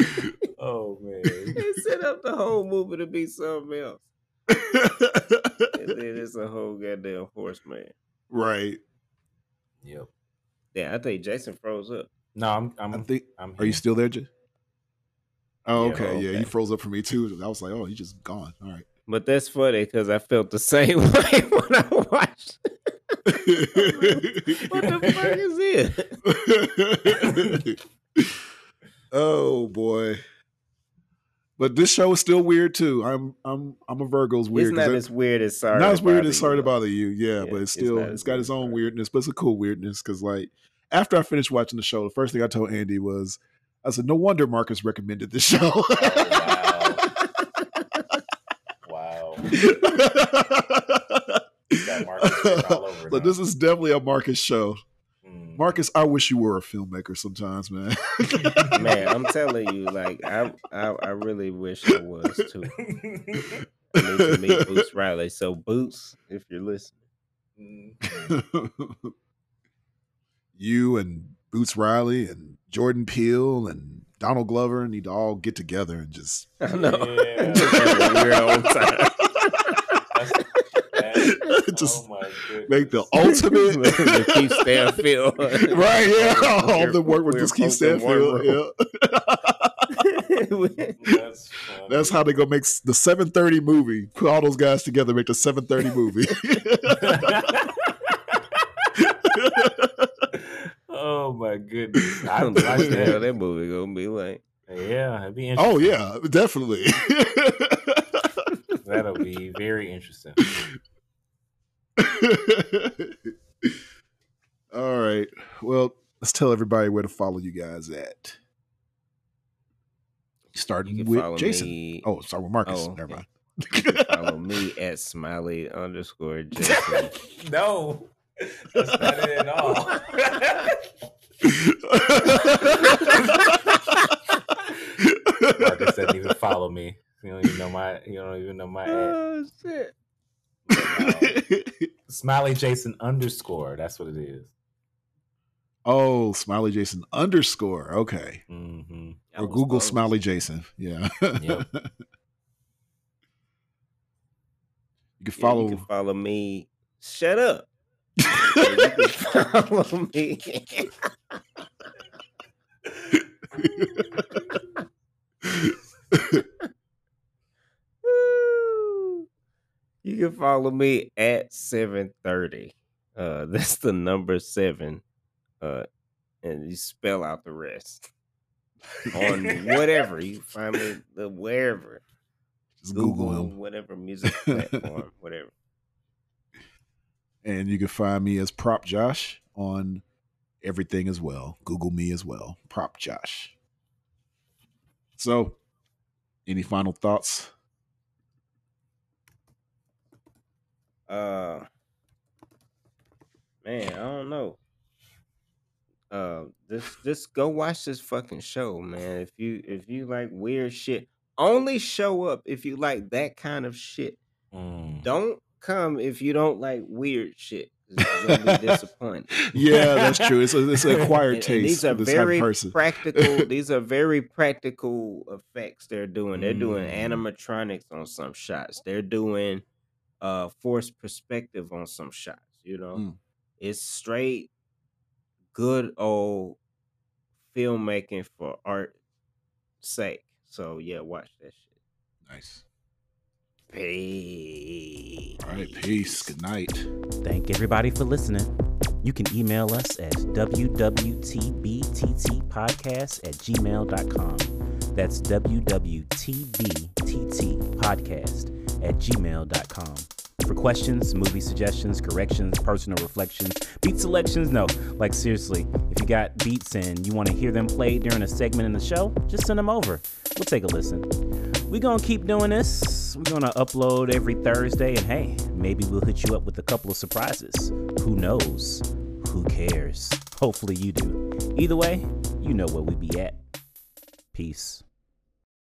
Oh man. they set up the whole movie to be something else, and then it's a whole goddamn horse man. right. Yep. Yeah, I think Jason froze up. No, I'm. I'm. I think. I'm Are you still there, Jay? Oh, Yeah, okay. Yeah, okay. you froze up for me too. I was like, oh, he's just gone. All right. But that's funny because I felt the same way when I watched. What the fuck is it? oh boy. But this show is still weird too. I'm I'm I'm a Virgo's weird. It's not as weird as sorry. not as weird as sorry to bother you, yeah, Yeah, but it's it's still it's as got its own weirdness, but it's a cool weirdness because like after I finished watching the show, the first thing I told Andy was I said, No wonder Marcus recommended this show. wow. Got Marcus written all over it, but this is definitely a Marcus show. Mm. Marcus, I wish you were a filmmaker sometimes, man. Man, I'm telling you, like I, I, I really wish I was too. I need to meet Boots Riley. So Boots, if you're listening, you and Boots Riley and Jordan Peele and Donald Glover need to all get together and just I know. Yeah. Just have a weird old time. That's, that, Just oh make the ultimate the Keith Stanfield. right, yeah. All We're- the work with we're this Keith folks in Stanfield. Yeah. That's. That's how they gonna make the 730 movie. Put all those guys together, make the 730 movie. oh my goodness. I I don't would know watch what the hell that. that movie gonna be like. Yeah, it'd be oh, interesting. oh yeah, definitely. That'll be very interesting. all right. Well, let's tell everybody where to follow you guys at. Starting with Jason. me. Oh, sorry with Marcus. Oh, Never okay. mind. Follow me at smiley underscore Jason. no, that's not it at all. Marcus doesn't even follow me. You don't even know my. You don't even know my ad. oh shit. Smiley Jason underscore. That's what it is. oh, Smiley Jason underscore. Okay. Mm-hmm. Or Google close. Smiley Jason. Yeah. Yep. you can Yeah, follow. you can follow me. Shut up. Yeah, you can follow me. You can follow me at 730. Uh that's the number seven. Uh and you spell out the rest. On whatever. You find me the wherever. Just Google, Google him. whatever music platform, whatever. And you can find me as Prop Josh on everything as well. Google me as well. Prop Josh. So, any final thoughts? Uh man, I don't know. Uh just just go watch this fucking show, man. If you if you like weird shit, only show up if you like that kind of shit. Mm. Don't come if you don't like weird shit. You're gonna be disappointed. Yeah, that's true. It's a, it's an acquired And- and taste. these are for this type of very person. practical. these are very practical effects they're doing. They're doing Mm. animatronics on some shots. They're doing uh forced perspective on some shots. You know, Mm. it's straight good old filmmaking for art sake. So yeah, watch that shit. Nice. Peace. All right. Peace. Good night. Thank everybody for listening. You can email us at wwtbttpodcast at gmail.com. That's wwtbttpodcast at gmail.com. For questions, movie suggestions, corrections, personal reflections, beat selections, no, like seriously, if you got beats and you want to hear them played during a segment in the show, just send them over. We'll take a listen. We're gonna keep doing this. We're gonna upload every Thursday, and hey, maybe we'll hit you up with a couple of surprises. Who knows? Who cares? Hopefully you do. Either way, you know where we be at. Peace.